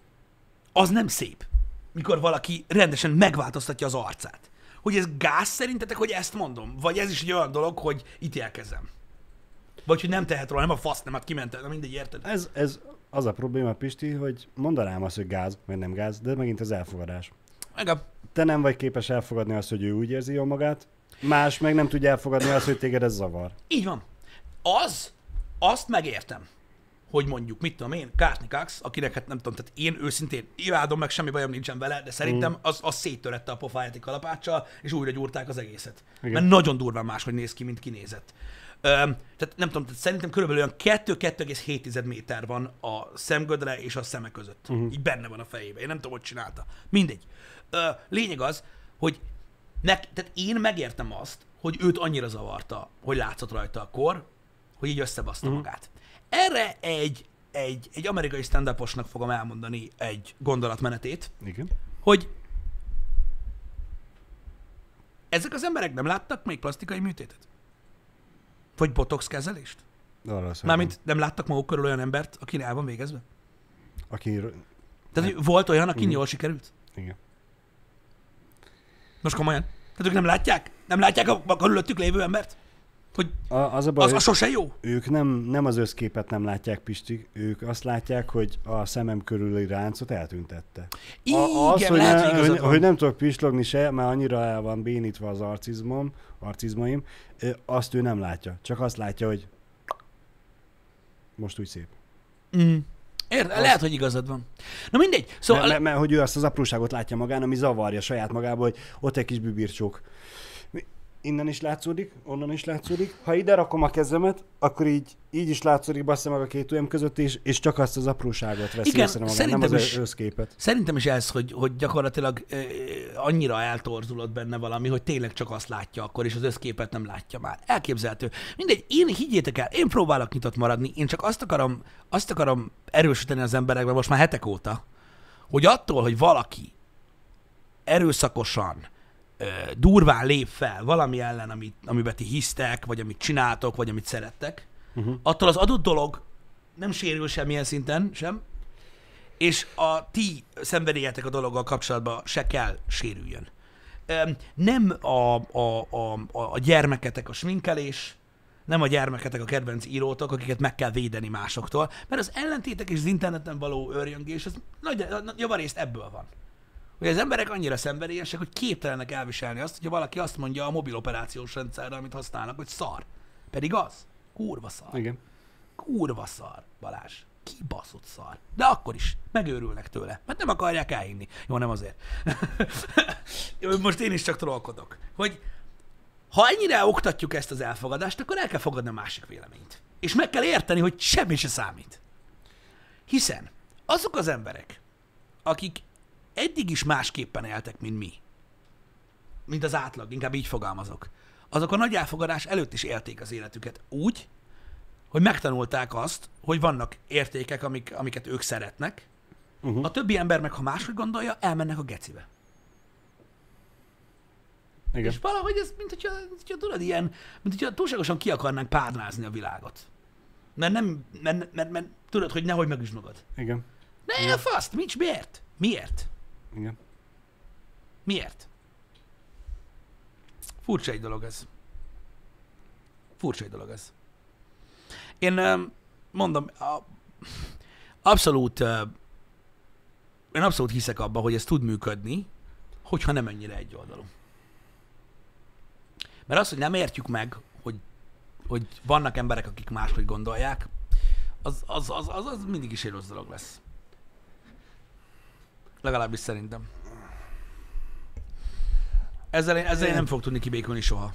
S1: az nem szép, mikor valaki rendesen megváltoztatja az arcát. Hogy ez gáz szerintetek, hogy ezt mondom? Vagy ez is egy olyan dolog, hogy ítélkezem? Vagy hogy nem tehet róla, nem a fasz, nem, hát kiment, nem mindegy, érted?
S2: Ez, ez az a probléma, Pisti, hogy mondanám azt, hogy gáz, vagy nem gáz, de megint az elfogadás.
S1: A...
S2: Te nem vagy képes elfogadni azt, hogy ő úgy érzi jól magát, más meg nem tudja elfogadni azt, hogy téged ez zavar.
S1: Így van. Az, azt megértem. hogy mondjuk, mit tudom én, Courtney Cox, akinek hát nem tudom, tehát én őszintén imádom, meg semmi bajom nincsen vele, de szerintem
S2: Mm.
S1: az, az széttörette a pofáját egy kalapáccsal, és újra gyúrták az egészet.
S2: Igen.
S1: Mert nagyon durván máshogy néz ki, mint kinézett. Tehát nem tudom, tehát szerintem körülbelül olyan 2-2,7 méter van a szemgödre és a szeme között. Uh-huh. Így benne van a fejében. Én nem tudom, hogy csinálta. Mindegy. Ö, lényeg az, hogy ne, tehát én megértem azt, hogy őt annyira zavarta, hogy látszott rajta a kor, hogy így összebaszta uh-huh. magát. Erre egy, egy, egy amerikai stand fogom elmondani egy gondolatmenetét,
S2: Igen.
S1: hogy ezek az emberek nem láttak még plastikai műtétet? Vagy botox kezelést?
S2: Valószínűleg.
S1: Mármint nem láttak maguk körül olyan embert, aki el van végezve?
S2: Aki...
S1: Tehát hogy volt olyan, aki jól sikerült?
S2: Igen.
S1: Most komolyan? Tehát ők nem látják? Nem látják a, a körülöttük lévő embert? Hogy
S2: A, az a baj,
S1: az, az sose jó?
S2: ők nem, nem az összképet nem látják, Pisti, ők azt látják, hogy a szemem körüli ráncot eltüntette.
S1: Igen,
S2: A, az, hogy,
S1: lehet,
S2: ne,
S1: hogy
S2: hogy, nem tudok pislogni se, mert annyira el van bénítva az arcizmom, arcizmaim, azt ő nem látja. Csak azt látja, hogy most úgy szép.
S1: Mm. Érde,
S2: Azt-
S1: lehet, hogy igazad van. Na mindegy.
S2: Szóval...
S1: Szóval...
S2: Mert, mert, hogy ő azt az apróságot látja magán, ami zavarja saját magába, hogy ott egy kis bibircsók. Innen is látszódik, onnan is látszódik. Ha ide rakom a kezemet, akkor így, így is látszódik bassza meg a két ujjam között, és, és csak azt az apróságot veszi
S1: Igen,
S2: észre magán, nem az
S1: is.
S2: összképet.
S1: Szerintem is ez, hogy, hogy gyakorlatilag ö, annyira eltorzulott benne valami, hogy tényleg csak azt látja akkor, és az összképet nem látja már. Elképzelhető. Mindegy, én higgyétek el, én próbálok nyitott maradni, én csak azt akarom, azt akarom erősíteni az emberekben most már hetek óta, hogy attól, hogy valaki erőszakosan, durván lép fel valami ellen, amit, amiben ti hisztek, vagy amit csináltok, vagy amit szerettek,
S2: Uh-huh.
S1: attól az adott dolog nem sérül semmilyen szinten sem, és a ti szenvedélyetek a dologgal kapcsolatban se kell sérüljön. Nem a, a, a, a, gyermeketek a sminkelés, nem a gyermeketek a kedvenc írótok, akiket meg kell védeni másoktól, mert az ellentétek és az interneten való örjöngés, az nagy javarészt ebből van. Hogy az emberek annyira szenvedélyesek, hogy képtelenek elviselni azt, hogyha valaki azt mondja a mobil operációs rendszerre, amit használnak, hogy szar. Pedig az. Kurva szar.
S2: Igen.
S1: Kurva szar, Balázs. Kibaszott szar. De akkor is megőrülnek tőle, mert nem akarják elhinni. Jó, nem azért. Most én is csak trollkodok. Hogy ha ennyire oktatjuk ezt az elfogadást, akkor el kell fogadni a másik véleményt. És meg kell érteni, hogy semmi se számít. Hiszen azok az emberek, akik eddig is másképpen éltek, mint mi, mint az átlag, inkább így fogalmazok, azok a nagy elfogadás előtt is élték az életüket úgy, hogy megtanulták azt, hogy vannak értékek, amik, amiket ők szeretnek,
S2: Uh-huh.
S1: a többi ember meg, ha máshogy gondolja, elmennek a gecibe.
S2: Igen.
S1: És valahogy ez, mint hogyha, mint hogyha tudod, ilyen, mint hogyha túlságosan ki akarnánk párnázni a világot. Mert nem, mert, mert, mert, mert tudod, hogy nehogy megüsd magad.
S2: Igen.
S1: Ne,
S2: Ja.
S1: faszt, nincs miért? Miért?
S2: Igen.
S1: Miért? Furcsa egy dolog ez. Furcsa egy dolog ez. Én mondom, abszolút, én abszolút hiszek abba, hogy ez tud működni, hogyha nem ennyire egyoldalú. Mert az, hogy nem értjük meg, hogy, hogy vannak emberek, akik máshogy gondolják, az, az, az, az, az mindig is egy rossz dolog lesz. Legalábbis szerintem. Ezzel, én, ezzel én nem fog tudni kibékülni soha.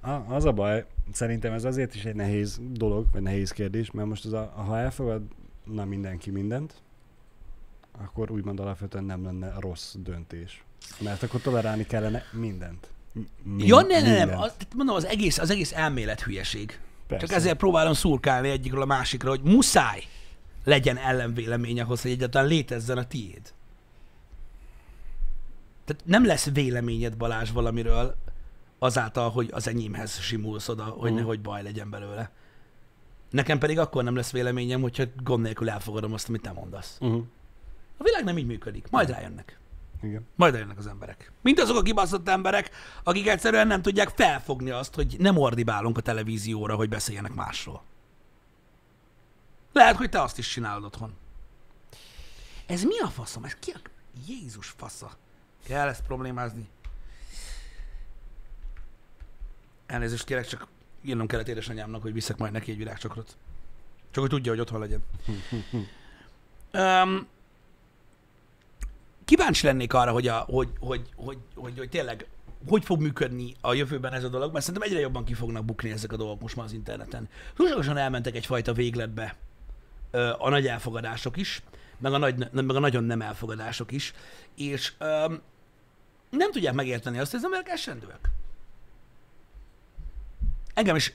S2: A, az a baj, szerintem ez azért is egy nehéz dolog, vagy nehéz kérdés, mert most az a, ha elfogadna mindenki mindent, akkor úgymond alapvetően nem lenne rossz döntés. Mert akkor tolerálni kellene mindent. Mi-
S1: Ja, ne, ne, nem, az, mondom, az egész, az egész elmélet hülyeség.
S2: Persze.
S1: Csak ezért próbálom szurkálni egyikről a másikra, hogy muszáj legyen ellenvélemény ahhoz, hogy egyáltalán létezzen a tiéd. Tehát nem lesz véleményed Balázs valamiről azáltal, hogy az enyémhez simulsz oda, hogy
S2: Mhm.
S1: nehogy baj legyen belőle. Nekem pedig akkor nem lesz véleményem, hogyha gond nélkül elfogadom azt, amit te mondasz.
S2: Uh-huh.
S1: A világ nem így működik. Majd rájönnek.
S2: Igen.
S1: Majd eljönnek az emberek. Mint azok a kibaszott emberek, akik egyszerűen nem tudják felfogni azt, hogy nem ordibálunk a televízióra, hogy beszéljenek másról. Lehet, hogy te azt is csinálod otthon. Ez mi a faszom? Ez ki a... Jézus fasza. Kell ezt problémázni? Elnézést kérek, csak írnom kellett édesanyámnak, hogy viszek majd neki egy virágcsokrot. Csak hogy tudja, hogy otthon legyen. um, kíváncsi lennék arra, hogy, a, hogy, hogy, hogy, hogy, hogy tényleg hogy fog működni a jövőben ez a dolog, mert szerintem egyre jobban ki fognak bukni ezek a dolgok most már az interneten. Túlságosan elmentek egyfajta végletbe a nagy elfogadások is, meg a, nagy, meg a nagyon nem elfogadások is, és ö, nem tudják megérteni azt, hogy az emberek esendőek. Engem is,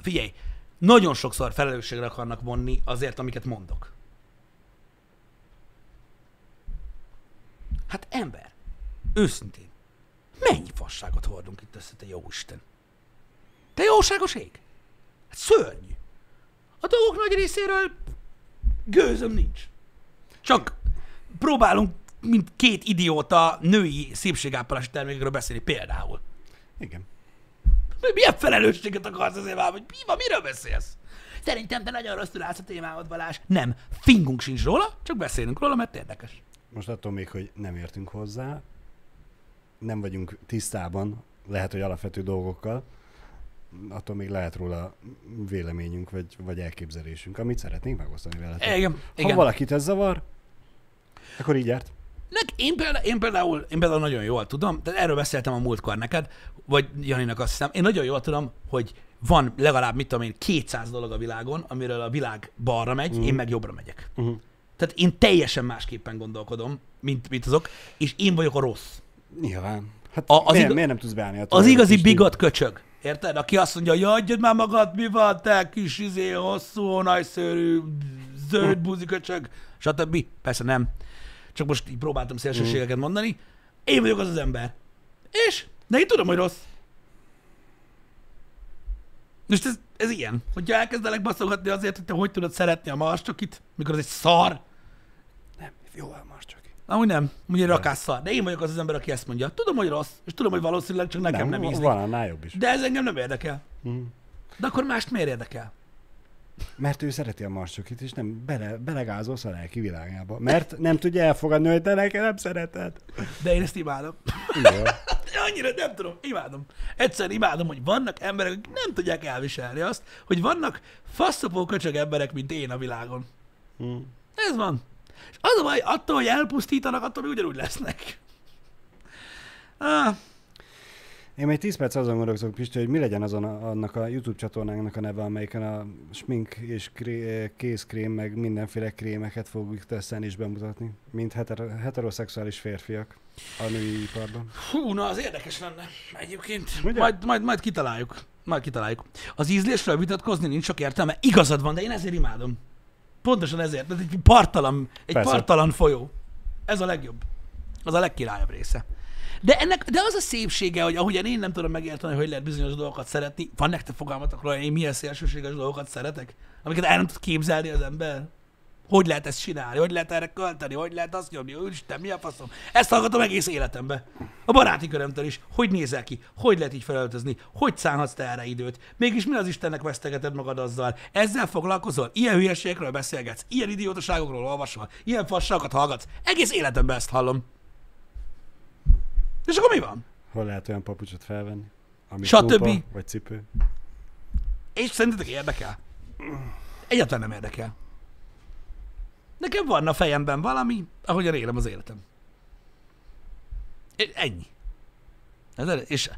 S1: figyelj, nagyon sokszor felelősségre akarnak vonni azért, amiket mondok. Hát ember, őszintén, mennyi fasságot hordunk itt össze, te jó Isten? Te jóságos ég? Hát szörnyű. A dolgok nagy részéről gőzöm nincs. Csak próbálunk, mint két idióta, női szépségápolási termékekről beszélni például.
S2: Igen.
S1: Milyen felelősséget akarsz azért már, hogy mi van, miről beszélsz? Szerintem te nagyon rosszul állsz a témához, Balázs. Nem, fingunk sincs róla, csak beszélünk róla, mert érdekes.
S2: Most attól még, hogy nem értünk hozzá, nem vagyunk tisztában, lehet, hogy alapvető dolgokkal, attól még lehet róla véleményünk, vagy, vagy elképzelésünk, amit szeretnénk megosztani veletek.
S1: Igen,
S2: Ha
S1: igen.
S2: valakit ez zavar, akkor így járt.
S1: Nek, én, például, én, például, én például nagyon jól tudom, de erről beszéltem a múltkor neked, vagy Janinak azt hiszem, én nagyon jól tudom, hogy van legalább, mit tudom én, 200 dolog a világon, amiről a világ balra megy, mm. én meg jobbra megyek.
S2: Uh-huh.
S1: Tehát én teljesen másképpen gondolkodom, mint, mint azok, és én vagyok a rossz.
S2: Nyilván. Hát
S1: A- az
S2: miért,
S1: iga-
S2: miért nem tudsz beállni a
S1: Az igazi bigot köcsög. Érted? Aki azt mondja, hogy adjad már magad, mi van, te kis izé, hosszú, nagyszőrű, zöld buzi köcsög, stb. Persze nem. Csak most így próbáltam szélsőségeket mondani. Én vagyok az az ember. És? De én tudom, hogy rossz. Most ez, ez ilyen. Hogyha elkezdelek baszogatni azért, hogy te hogy tudod szeretni a marscsokit, mikor az egy szar,
S2: Nem, jó elmars csak.
S1: Amúgy nem, ugye rakás szar. De én vagyok az az ember, aki ezt mondja. Tudom, hogy rossz, és tudom, hogy valószínűleg csak nekem nem, nem ízlik.
S2: van annál jobb is.
S1: De ez engem nem érdekel.
S2: Mm.
S1: De akkor mást miért érdekel?
S2: Mert ő szereti a marscsokit, és nem bele, belegázolsz a lelki világába. Mert nem tudja elfogadni, hogy te nekem nem szereted.
S1: De én ezt imádom.
S2: Igen.
S1: Annyira nem tudom, imádom. Egyszerűen imádom, hogy vannak emberek, akik nem tudják elviselni azt, hogy vannak faszopó köcsög emberek, mint én a világon.
S2: Mm.
S1: Ez van. És az a baj, attól, hogy elpusztítanak, attól ugyanúgy lesznek. Ah,
S2: Én még 10 perc azon gondolkozok, Pisti, hogy mi legyen azon a, annak a YouTube csatornánknak a neve, amelyiken a smink és kré, kézkrém, meg mindenféle krémeket fogjuk tesztelni és bemutatni, mint hetero, heteroszexuális férfiak a női iparban.
S1: Hú, na az érdekes lenne egyébként.
S2: Ugye?
S1: Majd, majd, majd kitaláljuk. Majd kitaláljuk. Az ízlésről vitatkozni nincs sok értelme. Igazad van, de én ezért imádom. Pontosan ezért. Ez egy partalan, egy
S2: Persze.
S1: partalan folyó. Ez a legjobb. Az a legkirályabb része. De, ennek, de az a szépsége, hogy ahogyan én nem tudom megérteni, hogy lehet bizonyos dolgokat szeretni, van nektek fogalmatok róla, hogy én milyen szélsőséges dolgokat szeretek, amiket el nem tud képzelni az ember? Hogy lehet ezt csinálni? Hogy lehet erre költeni? Hogy lehet azt nyomni? Úristen, mi a faszom? Ezt hallgatom egész életemben. A baráti körömtől is. Hogy nézel ki? Hogy lehet így felöltözni? Hogy szánhatsz te erre időt? Mégis mi az Istennek vesztegeted magad azzal? Ezzel foglalkozol? Ilyen hülyeségekről beszélgetsz? Ilyen idiótaságokról olvasol? Ilyen fasságokat hallgatsz? Egész életemben ezt hallom. És akkor mi van?
S2: Hol lehet olyan papucsot felvenni? Ami
S1: Stb.
S2: kópa, vagy cipő?
S1: És szerintetek érdekel? Egyáltalán nem érdekel. Nekem van a fejemben valami, ahogyan élem az életem. É- Ennyi. És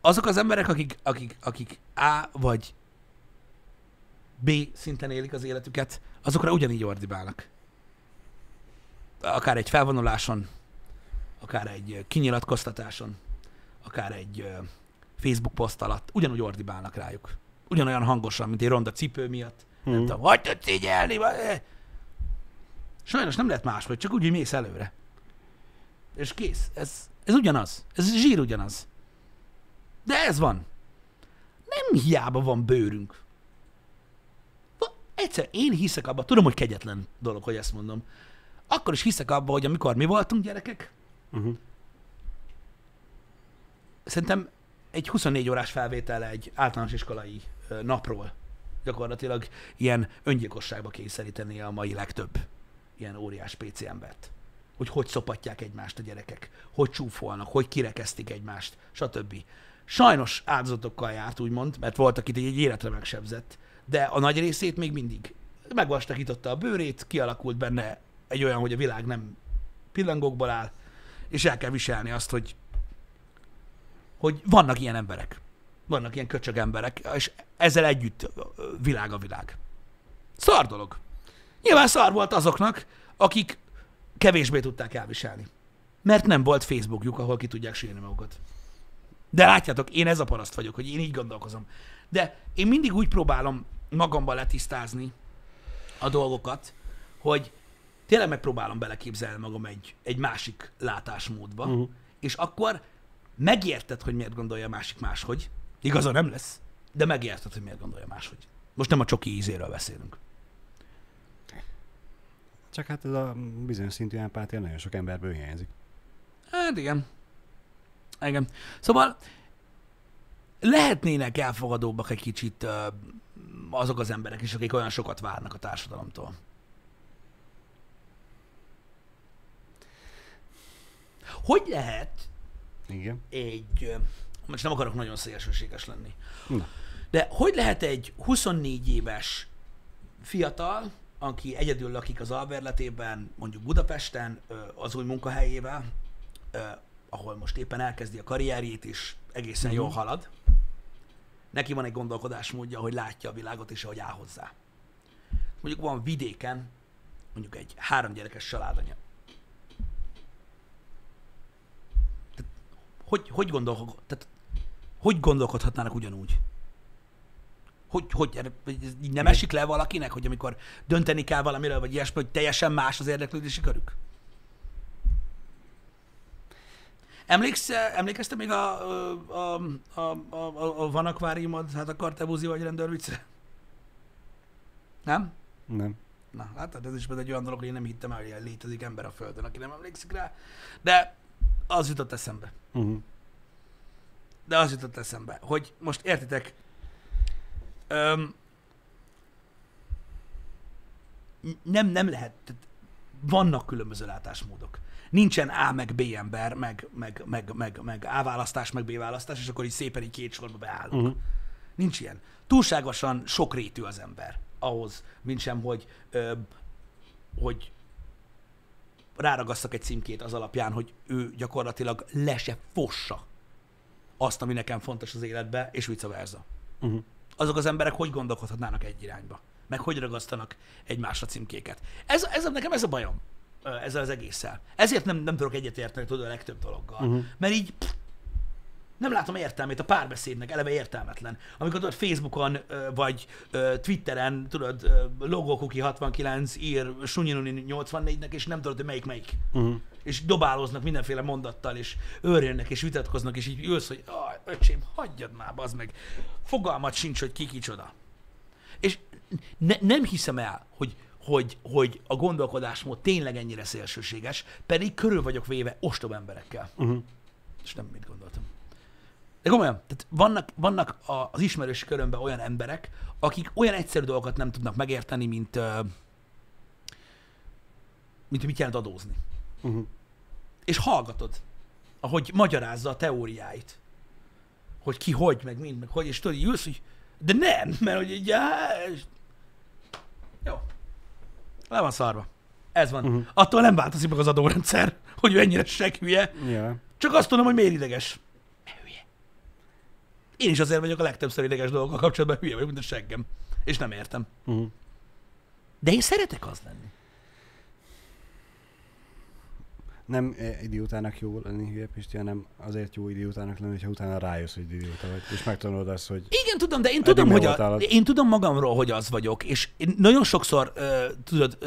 S1: azok az emberek, akik, akik, akik A vagy B szinten élik az életüket, azokra ugyanígy ordibálnak. Akár egy felvonuláson, akár egy kinyilatkoztatáson, akár egy Facebook poszt alatt, ugyanúgy ordibálnak rájuk. Ugyanolyan hangosan, mint egy ronda cipő miatt. Nem
S2: Mhm.
S1: tudom, hogy tudsz így elni? vagy- eh. Sajnos nem lehet máshogy, csak úgy, hogy mész előre. És kész. Ez, ez ugyanaz. Ez zsír ugyanaz. De ez van. Nem hiába van bőrünk. Egyszer, én hiszek abba, tudom, hogy kegyetlen dolog, hogy ezt mondom. Akkor is hiszek abba, hogy amikor mi voltunk gyerekek,
S2: Uh-huh.
S1: szerintem egy 24 órás felvétel egy általános iskolai napról gyakorlatilag ilyen öngyilkosságba kényszeríteni a mai legtöbb ilyen óriás PC embert. Hogy hogy szopatják egymást a gyerekek, hogy csúfolnak, hogy kirekesztik egymást, stb. Sajnos áldozatokkal járt, úgymond, mert volt, akit egy életre megsebzett, de a nagy részét még mindig megvastakította a bőrét, kialakult benne egy olyan, hogy a világ nem pillangókból áll, és el kell viselni azt, hogy, hogy vannak ilyen emberek. Vannak ilyen köcsög emberek, és ezzel együtt világ a világ. Szar dolog. Nyilván szar volt azoknak, akik kevésbé tudták elviselni. Mert nem volt Facebookjuk, ahol ki tudják sírni magukat. De látjátok, én ez a paraszt vagyok, hogy én így gondolkozom. De én mindig úgy próbálom magamban letisztázni a dolgokat, hogy tényleg megpróbálom beleképzelni magam egy, egy másik látásmódba, uh-huh. és akkor megérted, hogy miért gondolja a másik máshogy. Igaza nem lesz, de megérted, hogy miért gondolja máshogy. Most nem a csoki ízéről beszélünk.
S2: Csak hát ez a bizonyos szintű empátia nagyon sok emberből hiányzik.
S1: Hát igen. Igen. Szóval lehetnének elfogadóbbak egy kicsit azok az emberek is, akik olyan sokat várnak a társadalomtól. Hogy lehet
S2: Igen.
S1: egy, most nem akarok nagyon szélsőséges lenni,
S2: Na.
S1: de hogy lehet egy 24 éves fiatal, aki egyedül lakik az alverletében, mondjuk Budapesten, az új munkahelyével, ahol most éppen elkezdi a karrierjét, és egészen
S2: Mhm.
S1: jól halad, neki van egy gondolkodásmódja, hogy látja a világot, és ahogy áll hozzá. Mondjuk van vidéken, mondjuk egy három gyerekes családanya. Tehát, hogy, hogy, gondol, tehát, hogy gondolkodhatnának ugyanúgy? Hogy, hogy ez így nem esik le valakinek, hogy amikor dönteni kell valamiről, vagy ilyesmi, hogy teljesen más az érdeklődési körük? Emléksz, emlékezte még a, a, a, a, a, Van Aquariumod, hát a Kartebúzi vagy rendőr viccre? Nem?
S2: Nem.
S1: Na, látod, ez is egy olyan dolog, hogy én nem hittem el, hogy létezik ember a Földön, aki nem emlékszik rá. De az jutott eszembe.
S2: Uh-huh.
S1: De az jutott eszembe, hogy most értitek, öm, nem, nem lehet, tehát vannak különböző látásmódok. Nincsen A meg B ember, meg, meg, meg, meg, meg A választás, meg B választás, és akkor így szépen így két sorba beállunk.
S2: Uh-huh.
S1: Nincs ilyen. Túlságosan sokrétű az ember ahhoz, mint sem, hogy, ö, hogy ráragasszak egy címkét az alapján, hogy ő gyakorlatilag le se fossa azt, ami nekem fontos az életbe, és vice versa.
S2: Uh-huh.
S1: Azok az emberek hogy gondolkodhatnának egy irányba? Meg hogy ragasztanak egymásra címkéket? Ez, ez nekem ez a bajom ezzel az egésszel. Ezért nem, nem tudok egyetérteni tudod a legtöbb dologgal.
S2: Uh-huh.
S1: Mert így pff, nem látom értelmét a párbeszédnek, eleve értelmetlen. Amikor tudod Facebookon vagy Twitteren, tudod, ö, logókuki 69 ír Sunyinuni 84-nek, és nem tudod, hogy melyik melyik.
S2: Uh-huh.
S1: És dobálóznak mindenféle mondattal, és őrjönnek, és vitatkoznak, és így ülsz, hogy "Aj, öcsém, hagyjad már, az meg. Fogalmat sincs, hogy ki kicsoda. És ne, nem hiszem el, hogy, hogy, hogy a gondolkodásmód tényleg ennyire szélsőséges, pedig körül vagyok véve ostob emberekkel.
S2: Uh-huh.
S1: És nem mit gondoltam. De komolyan, tehát vannak, vannak az ismerősi körömben olyan emberek, akik olyan egyszerű dolgokat nem tudnak megérteni, mint, mint hogy mit jelent adózni.
S2: Uh-huh.
S1: És hallgatod, ahogy magyarázza a teóriáit. Hogy ki hogy, meg mind, meg hogy, és tudod, így ülsz, hogy de nem, mert hogy így, és... Jó. Le van szarva. Ez van. Uh-huh. Attól nem változik meg az adórendszer, hogy ő ennyire seghülye.
S2: Ja.
S1: Csak azt tudom, hogy miért ideges. Hülye. Én is azért vagyok a legtöbbször ideges dolgokkal kapcsolatban, hülye vagyok, mint a seggem. És nem értem.
S2: Uh-huh.
S1: De én szeretek az lenni.
S2: Nem eh, idiótának jó lenni hülye Pisti, hanem azért jó idiótának lenni, hogyha utána rájössz, hogy idióta vagy, és megtanulod azt, hogy
S1: Igen, tudom, de én tudom, hogy a, én tudom magamról, hogy az vagyok, és én nagyon sokszor, uh, tudod,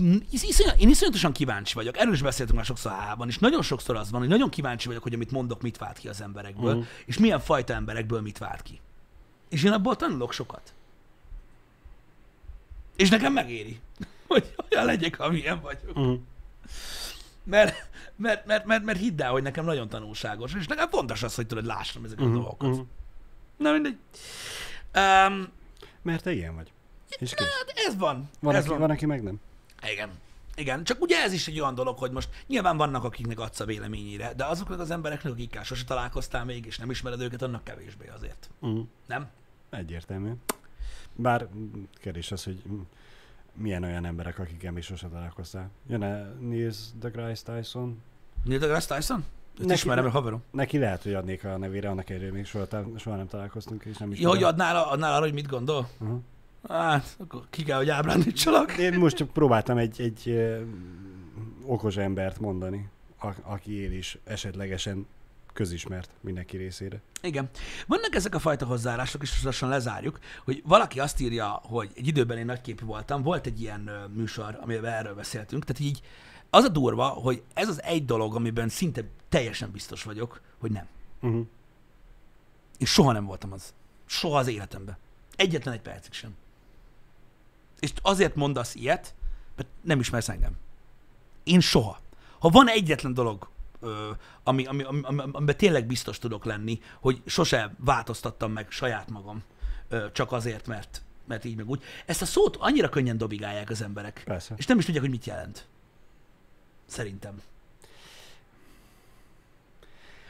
S1: uh, iszonyat, én iszonyatosan kíváncsi vagyok. Erről is beszéltünk már sokszor ában, és nagyon sokszor az van, hogy nagyon kíváncsi vagyok, hogy amit mondok, mit vált ki az emberekből, uh-huh. és milyen fajta emberekből mit vált ki. És én abból tanulok sokat. És nekem megéri, hogy olyan legyek, amilyen vagyok.
S2: uh-huh.
S1: Mert, mert, mert, mert, mert hidd el, hogy nekem nagyon tanulságos, és nekem fontos az, hogy tudod, lássam ezeket
S2: Mhm,
S1: a dolgokat. Na mindegy. Um,
S2: mert te ilyen vagy. És kész.
S1: hát ez van.
S2: Van,
S1: ez
S2: aki,
S1: van.
S2: van, aki meg nem.
S1: Igen. Igen, csak ugye ez is egy olyan dolog, hogy most nyilván vannak, akiknek adsz a véleményére, de azoknak az embereknek, akikkel sose találkoztál még, és nem ismered őket, annak kevésbé azért.
S2: Uh-huh.
S1: Nem?
S2: Egyértelmű. Bár kérdés az, hogy milyen olyan emberek, akikkel még sose találkoztál. Jön-e Neil deGrasse Tyson?
S1: Neil deGrasse Tyson? Őt
S2: Neki-
S1: ismerem, mert haverom.
S2: Neki lehet, hogy adnék a nevére, annak ellenére még soha, soha nem találkoztunk, és nem is
S1: Jó, hogy adnál, adnál arra, hogy mit gondol?
S2: Aha.
S1: Hát, akkor ki kell, hogy ábrándítsalak.
S2: Én most csak próbáltam egy, egy ö, okos embert mondani, a, aki él is esetlegesen közismert mindenki részére.
S1: Igen. Vannak ezek a fajta hozzáállások, és lassan lezárjuk, hogy valaki azt írja, hogy egy időben én nagyképű voltam, volt egy ilyen műsor, amiben erről beszéltünk, tehát így az a durva, hogy ez az egy dolog, amiben szinte teljesen biztos vagyok, hogy nem.
S2: Uh-huh.
S1: Én soha nem voltam az. Soha az életemben. Egyetlen egy percig sem. És azért mondasz ilyet, mert nem ismersz engem. Én soha. Ha van egyetlen dolog, ö, ami, ami, ami, ami, amiben tényleg biztos tudok lenni, hogy sose változtattam meg saját magam, ö, csak azért, mert, mert így meg úgy. Ezt a szót annyira könnyen dobigálják az emberek,
S2: Persze.
S1: és nem is tudják, hogy mit jelent. Szerintem.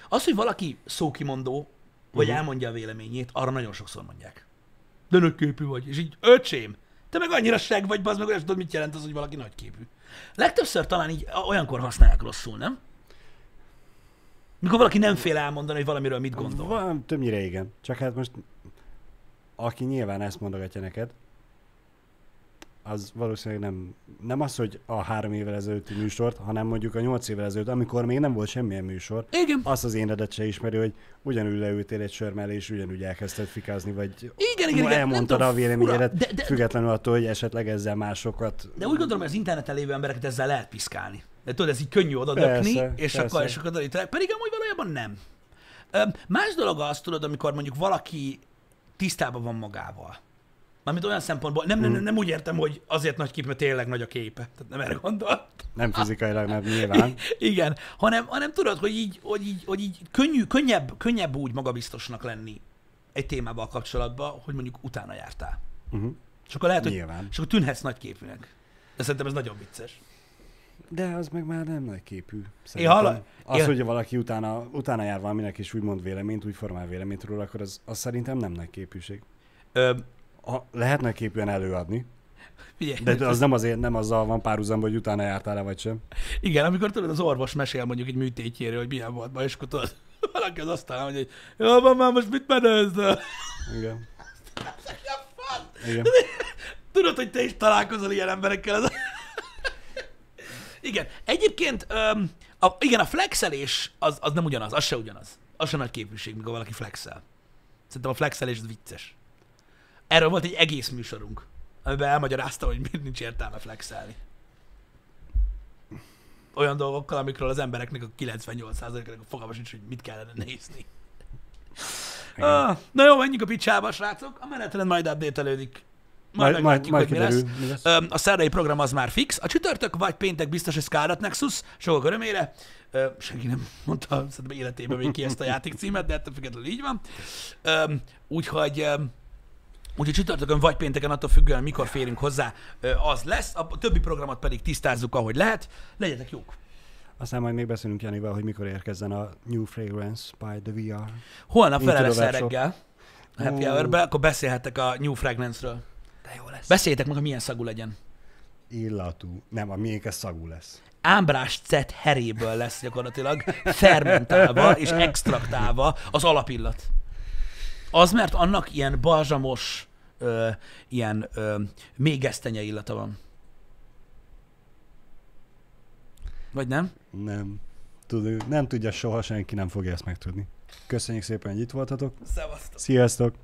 S1: Az, hogy valaki szókimondó, vagy uh-huh. elmondja a véleményét, arra nagyon sokszor mondják. De nagyképű vagy. És így, öcsém, te meg annyira seg vagy, bazd meg, hogy nem tudod, mit jelent az, hogy valaki nagyképű. Legtöbbször talán így olyankor használják rosszul, nem? Mikor valaki nem fél elmondani, hogy valamiről mit gondol.
S2: Van, többnyire igen. Csak hát most, aki nyilván ezt mondogatja neked, az valószínűleg nem, nem az, hogy a három évvel ezelőtti műsort, hanem mondjuk a nyolc évvel ezelőtt, amikor még nem volt semmilyen műsor,
S1: Igen,
S2: azt az énedet se ismeri, hogy ugyanúgy leültél egy sör mellé, és ugyanúgy elkezdted fikázni, vagy
S1: igen, igen. igen.
S2: elmondtad
S1: Nem
S2: a véleményedet.
S1: De, de,
S2: függetlenül attól, hogy esetleg ezzel másokat...
S1: De úgy gondolom, hogy az interneten lévő embereket ezzel lehet piszkálni. De tudod, ez így könnyű oda
S2: Persze,
S1: és
S2: persze.
S1: akkor, és akkor. Pedig amúgy valójában nem. Más dolog az, tudod, amikor mondjuk valaki tisztában van magával. Mármint olyan szempontból, nem, nem, nem, nem úgy értem, hogy azért nagy kép, mert tényleg nagy a képe. Tehát nem erre gondol.
S2: Nem fizikailag, nem nyilván.
S1: Igen, hanem, hanem tudod, hogy így, hogy így, hogy így könnyű, könnyebb, könnyebb úgy magabiztosnak lenni egy témával kapcsolatban, hogy mondjuk utána jártál.
S2: Uh-huh.
S1: És akkor lehet, hogy,
S2: Nyilván.
S1: és akkor tűnhetsz nagy képűnek. De szerintem ez nagyon vicces.
S2: De az meg már nem nagy képű.
S1: Én
S2: szerintem.
S1: hallom-
S2: Az,
S1: én-
S2: hogy valaki utána, utána jár valaminek, és úgy mond véleményt, úgy formál véleményt róla, akkor az, az szerintem nem nagy képűség.
S1: Ö,
S2: A, lehet nagy képűen előadni,
S1: figyelj,
S2: de az nem azért, nem azzal van párhuzamban, hogy utána jártál-e vagy sem.
S1: Igen, amikor tudod, az orvos mesél mondjuk egy műtétjéről, hogy milyen volt baj, és akkor tudod, valaki az asztalán mondja, hogy jó, van már, most mit menőzöl?
S2: Igen. Igen.
S1: Tudod, hogy te is találkozol ilyen emberekkel. Az... igen, egyébként, öm, a, igen, a flexelés az, az nem ugyanaz, az se ugyanaz. Az se nagy képviség, mikor valaki flexel. Szerintem a flexelés az vicces. Erről volt egy egész műsorunk, amiben elmagyarázta, hogy miért nincs értelme flexelni. Olyan dolgokkal, amikről az embereknek a 98%-nek a fogalma sincs, hogy mit kellene nézni. Ah, na jó, menjünk a picsába, srácok. A menetrend majd update-elődik. Majd,
S2: Majd, majd, majd
S1: hogy mi lesz.
S2: mi lesz.
S1: A szerdai program az már fix. A csütörtök vagy péntek biztos, hogy Scarlet Nexus, sokak örömére. Ö, Senki nem mondta szerintem életében még ki ezt a játék címet, de ettől függetlenül így van. Úgyhogy Úgyhogy csütörtökön vagy pénteken, attól függően, mikor férünk hozzá, az lesz. A többi programot pedig tisztázzuk, ahogy lehet. Legyetek jók!
S2: Aztán majd még beszélünk Janival, hogy mikor érkezzen a New Fragrance by the VR.
S1: Holnap leszel
S2: workshop.
S1: reggel. A happy hour akkor beszélhetek a New Fragrance-ről.
S2: De jó lesz.
S1: Beszéljétek meg, hogy milyen szagú legyen.
S2: Illatú. Nem, a miénk ez szagú lesz.
S1: ámbrás cet heréből lesz gyakorlatilag fermentálva és extraktálva az alapillat. Az, mert annak ilyen balzsamos, ö, ilyen ö, még esztenye illata van. Vagy nem?
S2: Nem. Tud, nem tudja soha, senki nem fogja ezt megtudni. Köszönjük szépen, hogy itt voltatok.
S1: Szevasztok!
S2: Sziasztok!